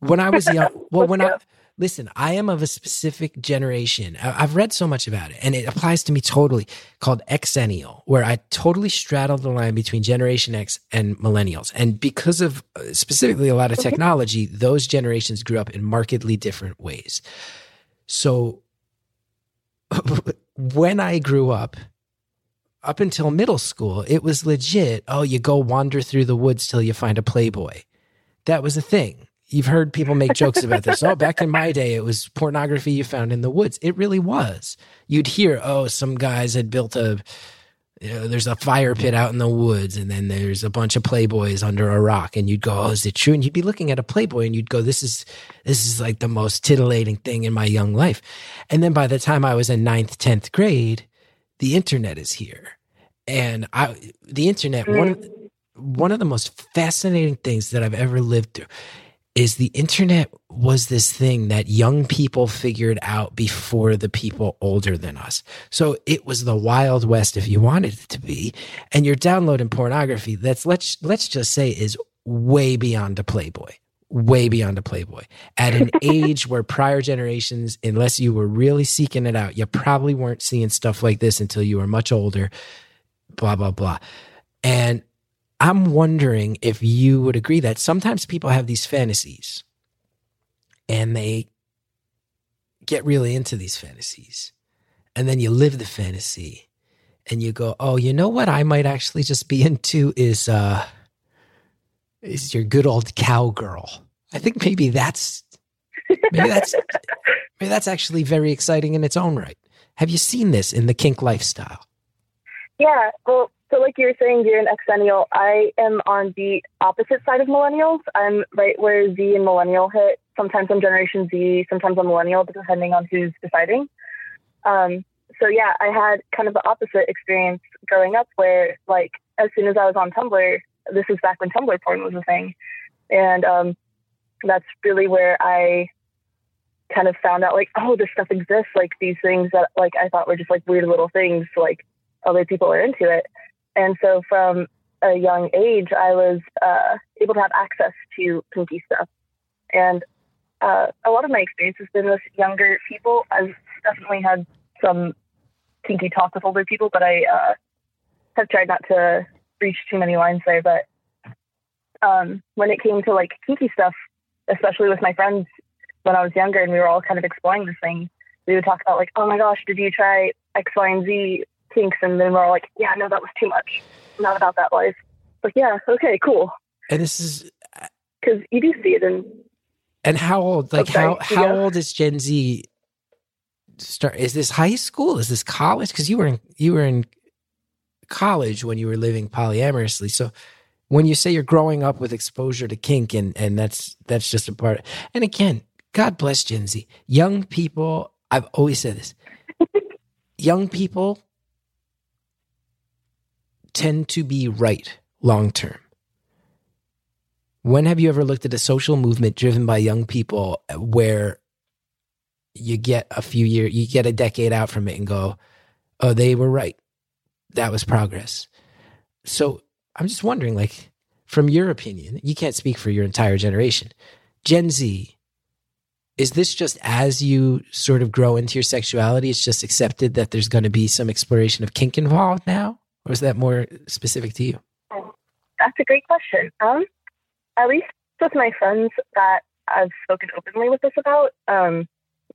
When I was young, well, when I. listen, I am of a specific generation. I've read so much about it, and it applies to me totally. Called Xennial, where I totally straddle the line between Generation X and Millennials, and because of uh, specifically a lot of technology, those generations grew up in markedly different ways. So, when I grew up, up until middle school, it was legit. Oh, you go wander through the woods till you find a Playboy. That was a thing. You've heard people make jokes about this. Oh, back in my day, it was pornography you found in the woods. It really was. You'd hear, oh, some guys had built a, you know, there's a fire pit out in the woods, and then there's a bunch of Playboys under a rock, and you'd go, oh, is it true? And you'd be looking at a Playboy, and you'd go, this is this is like the most titillating thing in my young life. And then by the time I was in ninth, tenth grade, the internet is here, and I, the internet one mm. one of the most fascinating things that I've ever lived through is the internet was this thing that young people figured out before the people older than us. So it was the wild west if you wanted it to be. And you're downloading pornography that's let's let's just say is way beyond a Playboy. Way beyond a Playboy. At an age where prior generations, unless you were really seeking it out, you probably weren't seeing stuff like this until you were much older. Blah, blah, blah. And I'm wondering if you would agree that sometimes people have these fantasies and they get really into these fantasies. And then you live the fantasy and you go, "Oh, you know what I might actually just be into is uh is your good old cowgirl." I think maybe that's maybe that's maybe that's actually very exciting in its own right. Have you seen this in the kink lifestyle? Yeah, well, so like you were saying, you're an Xennial. I am on the opposite side of millennials. I'm right where Z and millennial hit. Sometimes I'm Generation Z, sometimes I'm millennial, depending on who's deciding. Um, so yeah, I had kind of the opposite experience growing up, where like as soon as I was on Tumblr, this is back when Tumblr porn was a thing, and um, that's really where I kind of found out like, oh, this stuff exists. Like these things that like I thought were just like weird little things, like other people are into it. And so from a young age, I was uh, able to have access to kinky stuff. And uh, a lot of my experience has been with younger people. I've definitely had some kinky talk with older people, but I uh, have tried not to breach too many lines there. But um, when it came to like kinky stuff, especially with my friends when I was younger and we were all kind of exploring this thing, we would talk about like, oh my gosh, did you try X, Y, and Z kinks? And then we're all like, yeah, no, that was too much. Not about that life. Like, yeah, okay, cool. And this is Because you do see it in and how old? Like Okay, how how yeah. old is Gen Z? Start is this high school? Is this college? Because you were in you were in college when you were living polyamorously. So when you say you're growing up with exposure to kink and and that's that's just a part. And again, God bless Gen Z. Young people. I've always said this. young people tend to be right long term. When have you ever looked at a social movement driven by young people where you get a few years, you get a decade out from it and go, oh, they were right. That was progress. So I'm just wondering, like, from your opinion, you can't speak for your entire generation. Gen Z, is this just as you sort of grow into your sexuality, it's just accepted that there's going to be some exploration of kink involved now? Or is that more specific to you? That's a great question. Um, at least with my friends that I've spoken openly with this about, um,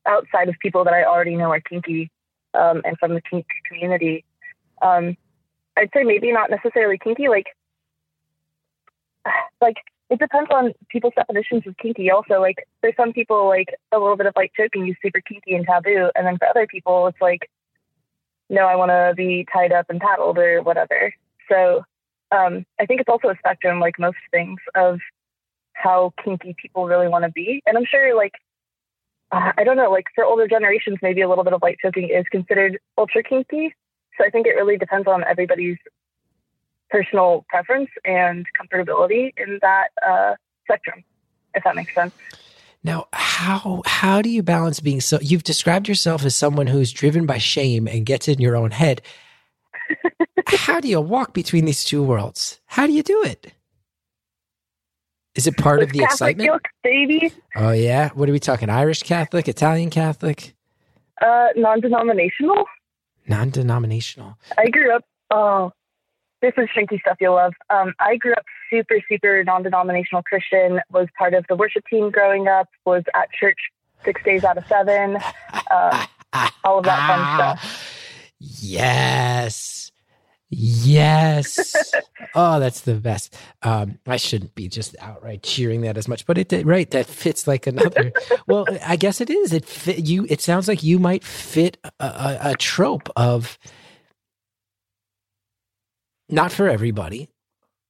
outside of people that I already know are kinky, um, and from the kink community, um, I'd say maybe not necessarily kinky. Like, like it depends on people's definitions of kinky. Also, like there's some people like a little bit of like choking is super kinky and taboo, and then for other people it's like, no, I want to be tied up and paddled or whatever. So um, I think it's also a spectrum, like most things, of how kinky people really want to be. And I'm sure, like, uh, I don't know, like for older generations, maybe a little bit of light choking is considered ultra kinky. So I think it really depends on everybody's personal preference and comfortability in that uh, spectrum, if that makes sense. Now, how how do you balance being so? You've described yourself as someone who's driven by shame and gets in your own head. how do you walk between these two worlds? How do you do it? Is it part of the Catholic excitement? baby. Oh yeah, what are we talking? Irish Catholic, Italian Catholic, Uh, non-denominational. non-denominational. I grew up. Oh, this is shinky stuff you'll love. Um, I grew up super, super non-denominational Christian. Was part of the worship team growing up. Was at church six days out of seven. Uh, all of that fun stuff. Yes. Yes. oh, that's the best. Um, I shouldn't be just outright cheering that as much, but it did- right that fits like another. well, I guess it is. It fit you. It sounds like you might fit a, a, a trope of not for everybody.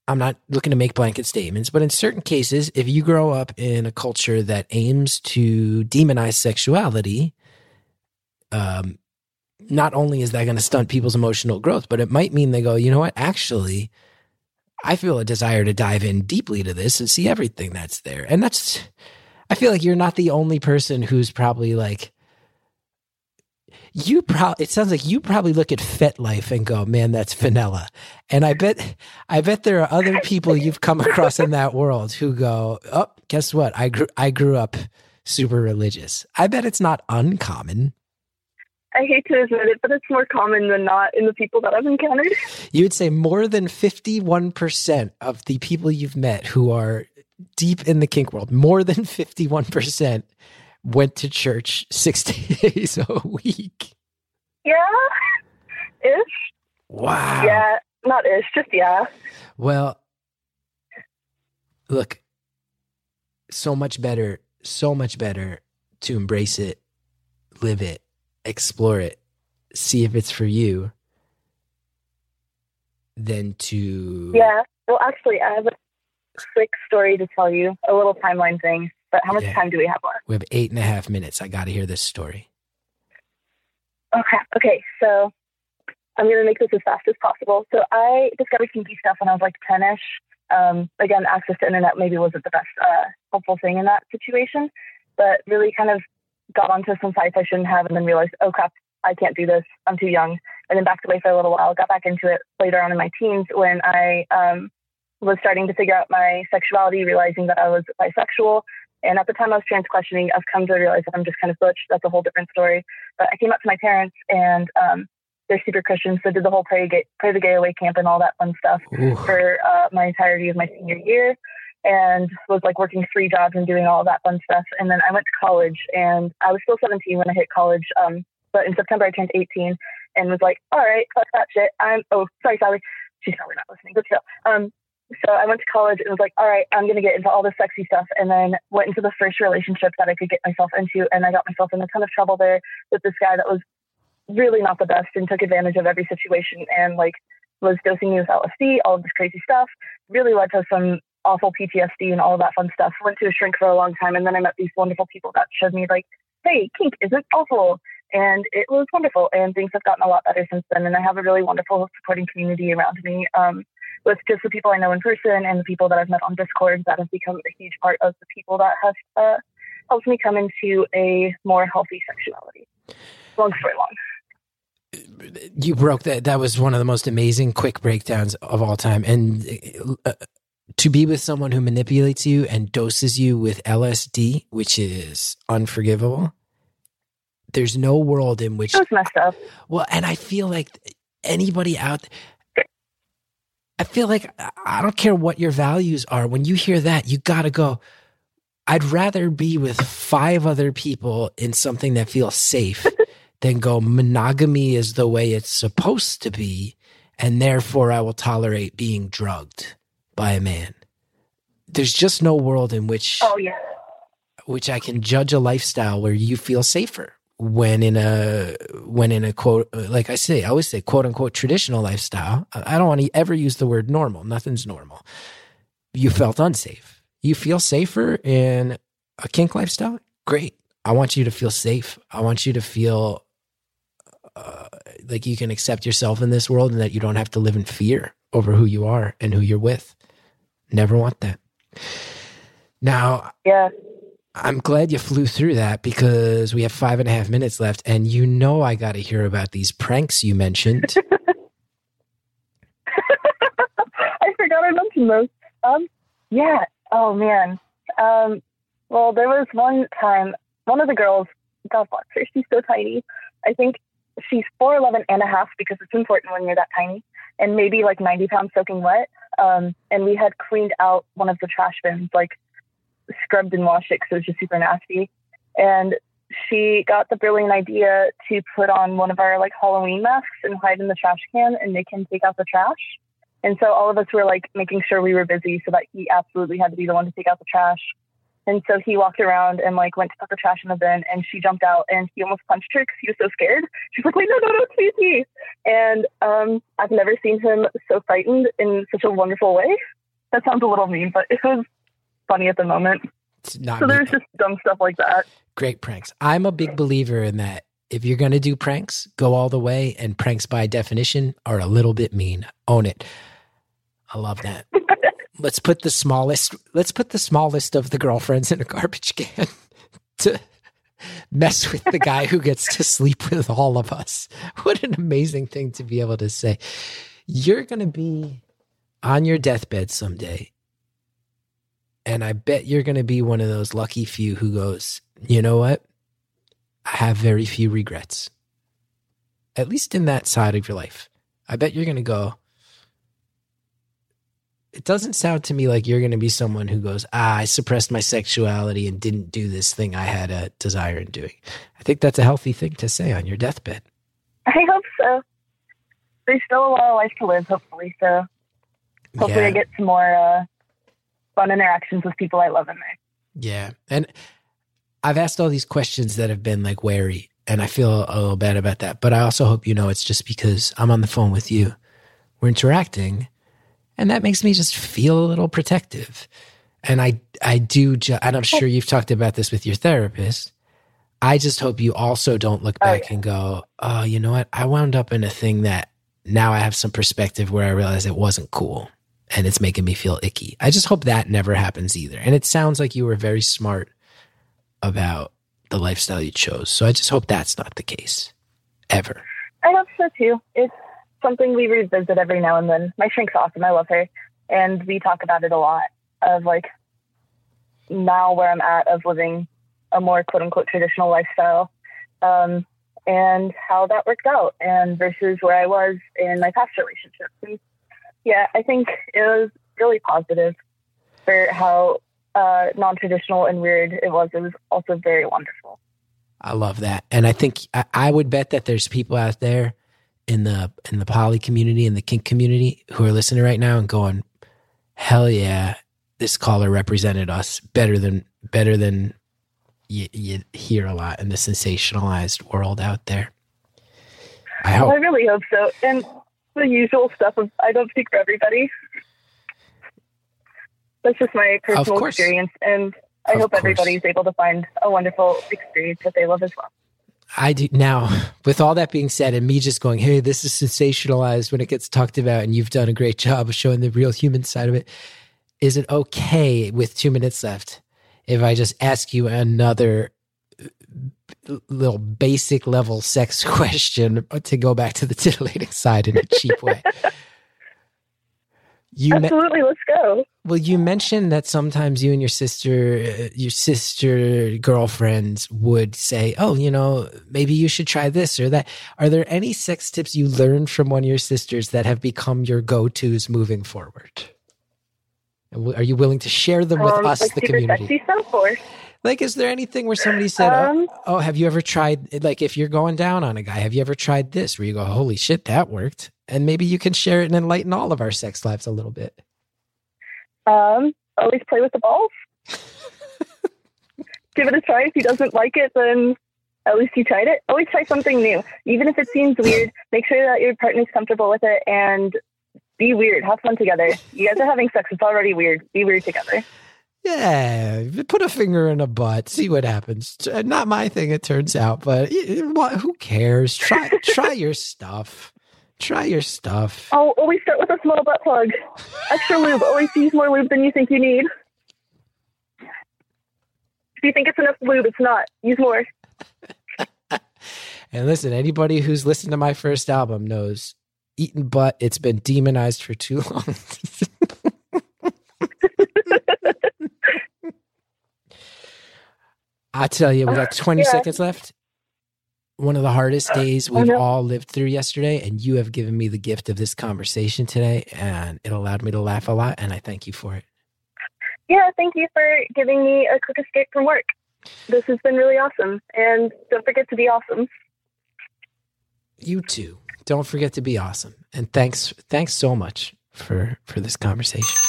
I'm not looking to make blanket statements, but in certain cases, if you grow up in a culture that aims to demonize sexuality, um, not only is that going to stunt people's emotional growth, but it might mean they go, you know what? Actually, I feel a desire to dive in deeply to this and see everything that's there. And that's, I feel like you're not the only person who's probably like, you probably, it sounds like you probably look at FetLife and go, man, that's vanilla. And I bet, I bet there are other people you've come across in that world who go, oh, guess what? I grew, I grew up super religious. I bet it's not uncommon. I hate to admit it, but it's more common than not in the people that I've encountered. You would say more than 51% of the people you've met who are deep in the kink world, more than 51% went to church six days a week. Yeah, ish. Wow. Yeah, not ish, just yeah. Well, look, so much better, so much better to embrace it, live it, explore it, see if it's for you, than to Yeah. Well, actually, I have a quick story to tell you, a little timeline thing. But how much Yeah. time do we have left? We have eight and a half minutes. I got to hear this story. Okay. Okay. So I'm going to make this as fast as possible. So I discovered kinky stuff when I was like 10 ish. Um, again, access to internet maybe wasn't the best uh, helpful thing in that situation, but really kind of got onto some sites I shouldn't have and then realized, oh crap, I can't do this. I'm too young. And then backed away for a little while, got back into it later on in my teens when I um, was starting to figure out my sexuality, realizing that I was bisexual. And at the time I was trans questioning, I've come to realize that I'm just kind of butch. That's a whole different story. But I came up to my parents and um, they're super Christian. So did the whole pray, gay, pray the gay away camp and all that fun stuff Ooh. for uh, my entirety of my senior year and was like working three jobs and doing all that fun stuff. And then I went to college and I was still 17 when I hit college. Um, but in September I turned 18 and was like, all right, fuck that shit. I'm, oh, sorry, Sally. She's probably not listening, but still. Um, so I went to college and was like, all right, I'm going to get into all this sexy stuff. And then went into the first relationship that I could get myself into. And I got myself in a ton of trouble there with this guy that was really not the best and took advantage of every situation and like was dosing me with LSD, all of this crazy stuff. Really led to some awful PTSD and all of that fun stuff. Went to a shrink for a long time. And then I met these wonderful people that showed me like, hey, kink isn't awful. And it was wonderful. And things have gotten a lot better since then. And I have a really wonderful supporting community around me. Um, with just the people I know in person and the people that I've met on Discord that have become a huge part of the people that have uh, helped me come into a more healthy sexuality. Long story long. you broke that. That was one of the most amazing quick breakdowns of all time. And uh, to be with someone who manipulates you and doses you with LSD, which is unforgivable. There's no world in which It was messed up. Well, and I feel like anybody out I feel like I don't care what your values are. When you hear that, you got to go, I'd rather be with five other people in something that feels safe than go, monogamy is the way it's supposed to be. And therefore, I will tolerate being drugged by a man. There's just no world in which Oh, yeah. which I can judge a lifestyle where you feel safer when in a when in a quote like I say I always say quote unquote traditional lifestyle. I don't want to ever use the word normal. Nothing's normal. You felt unsafe. You feel safer in a kink lifestyle. Great. I want you to feel safe. I want you to feel uh, like you can accept yourself in this world and that you don't have to live in fear over who you are and who you're with. Never want that. Now, Yeah. I'm glad you flew through that because we have five and a half minutes left, and you know I got to hear about these pranks you mentioned. I forgot I mentioned those. Um, yeah. Oh man. Um, well, there was one time one of the girls. God bless her. She's so tiny. I think she's four eleven and a half because it's important when you're that tiny, and maybe like ninety pounds soaking wet. Um, and we had cleaned out one of the trash bins, like scrubbed and washed it because it was just super nasty. And she got the brilliant idea to put on one of our like Halloween masks and hide in the trash can, and they can take out the trash. And so all of us were like making sure we were busy so that he absolutely had to be the one to take out the trash. And so he walked around and like went to put the trash in the bin and she jumped out and he almost punched her because he was so scared. She's like, wait, no, no, no, it's me. And um, I've never seen him so frightened in such a wonderful way. That sounds a little mean, but it was funny at the moment. It's not So me. there's just dumb stuff like that. great pranks. I'm a big believer in that. If you're going to do pranks, go all the way, and pranks by definition are a little bit mean. Own it. I love that. let's put the smallest. Let's put the smallest of the girlfriends in a garbage can to mess with the guy who gets to sleep with all of us. What an amazing thing to be able to say. You're going to be on your deathbed someday. And I bet you're going to be one of those lucky few who goes, you know what? I have very few regrets. At least in that side of your life. I bet you're going to go, it doesn't sound to me like you're going to be someone who goes, ah, I suppressed my sexuality and didn't do this thing I had a desire in doing. I think that's a healthy thing to say on your deathbed. I hope so. There's still a lot of life to live, hopefully. So hopefully yeah. I get some more uh, fun interactions with people I love in there. Yeah. And I've asked all these questions that have been like wary, and I feel a little bad about that. But I also hope you know it's just because I'm on the phone with you. We're interacting, and that makes me just feel a little protective. And I, I do, ju- and I'm sure you've talked about this with your therapist. I just hope you also don't look Oh, back yeah. and go, oh, you know what? I wound up in a thing that now I have some perspective where I realize it wasn't cool and it's making me feel icky. I just hope that never happens either. And it sounds like you were very smart about the lifestyle you chose. So I just hope that's not the case ever. I hope so too. It's something we revisit every now and then. My shrink's awesome. I love her. And we talk about it a lot of like now where I'm at of living a more quote unquote traditional lifestyle. Um, and how that worked out and versus where I was in my past relationships. Yeah, I think it was really positive for how uh, non-traditional and weird it was. It was also very wonderful. I love that. And I think I, I would bet that there's people out there in the in the poly community and the kink community who are listening right now and going, Hell yeah, this caller represented us better than better than you, you hear a lot in the sensationalized world out there. I Well, I really hope so. And the usual stuff of I don't speak for everybody. That's just my personal experience, and I Of hope course. everybody is able to find a wonderful experience that they love as well. I do now. With all that being said, and me just going, "Hey, this is sensationalized" when it gets talked about, and you've done a great job of showing the real human side of it. Is it okay with two minutes left if I just ask you another little basic level sex question to go back to the titillating side in a cheap way? You me- Absolutely, let's go. well, you mentioned that sometimes you and your sister, uh, your sister girlfriends would say, "Oh, you know, maybe you should try this or that." Are there any sex tips you learned from one of your sisters that have become your go-tos moving forward? And Are you willing to share them with Um, us, the community? sexy Like, is there anything where somebody said, oh, Um, "Oh, have you ever tried?" Like, if you're going down on a guy, have you ever tried this? Where you go, "Holy shit, that worked," and maybe you can share it and enlighten all of our sex lives a little bit. um, always play with the balls. Give it a try. If he doesn't like it, then at least you tried it. Always try something new, even if it seems weird. Make sure that your partner's comfortable with it and be weird. Have fun together. You guys are having sex. It's already weird. Be weird together. Yeah, put a finger in a butt, see what happens. Uh, Not my thing, it turns out, but what, who cares? Try try your stuff. Try your stuff. Oh, always start with a small butt plug. Extra lube. Always use more lube than you think you need. If you think it's enough lube, it's not. Use more. And listen, anybody who's listened to my first album knows eating butt, it's been demonized for too long. I tell you, we got 20 Yeah. seconds left. One of the hardest days we've all lived through yesterday, and you have given me the gift of this conversation today, and it allowed me to laugh a lot, and I thank you for it. Yeah, thank you for giving me a quick escape from work. This has been really awesome. And don't forget to be awesome. You too. Don't forget to be awesome. And thanks thanks so much for for this conversation.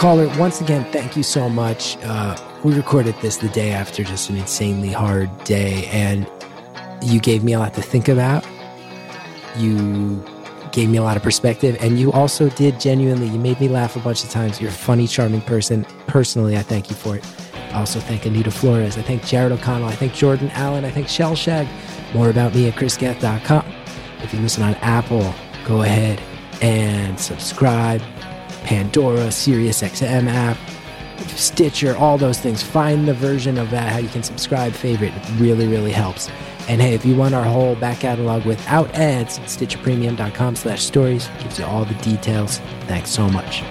Caller, once again, thank you so much. Uh, we recorded this the day after just an insanely hard day, and you gave me a lot to think about. You gave me a lot of perspective, and you also did genuinely. You made me laugh a bunch of times. You're a funny, charming person. Personally, I thank you for it. I also thank Anita Flores. I thank Jared O'Connell. I thank Jordan Allen. I thank Shellshag. More about me at chrisgethard.com. If you listen on Apple, go ahead and subscribe. Pandora, Sirius XM app, Stitcher, all those things. Find the version of that, how you can subscribe, favorite. It really, really helps. And hey, if you want our whole back catalog without ads, stitcherpremium.com slash stories gives you all the details. Thanks so much.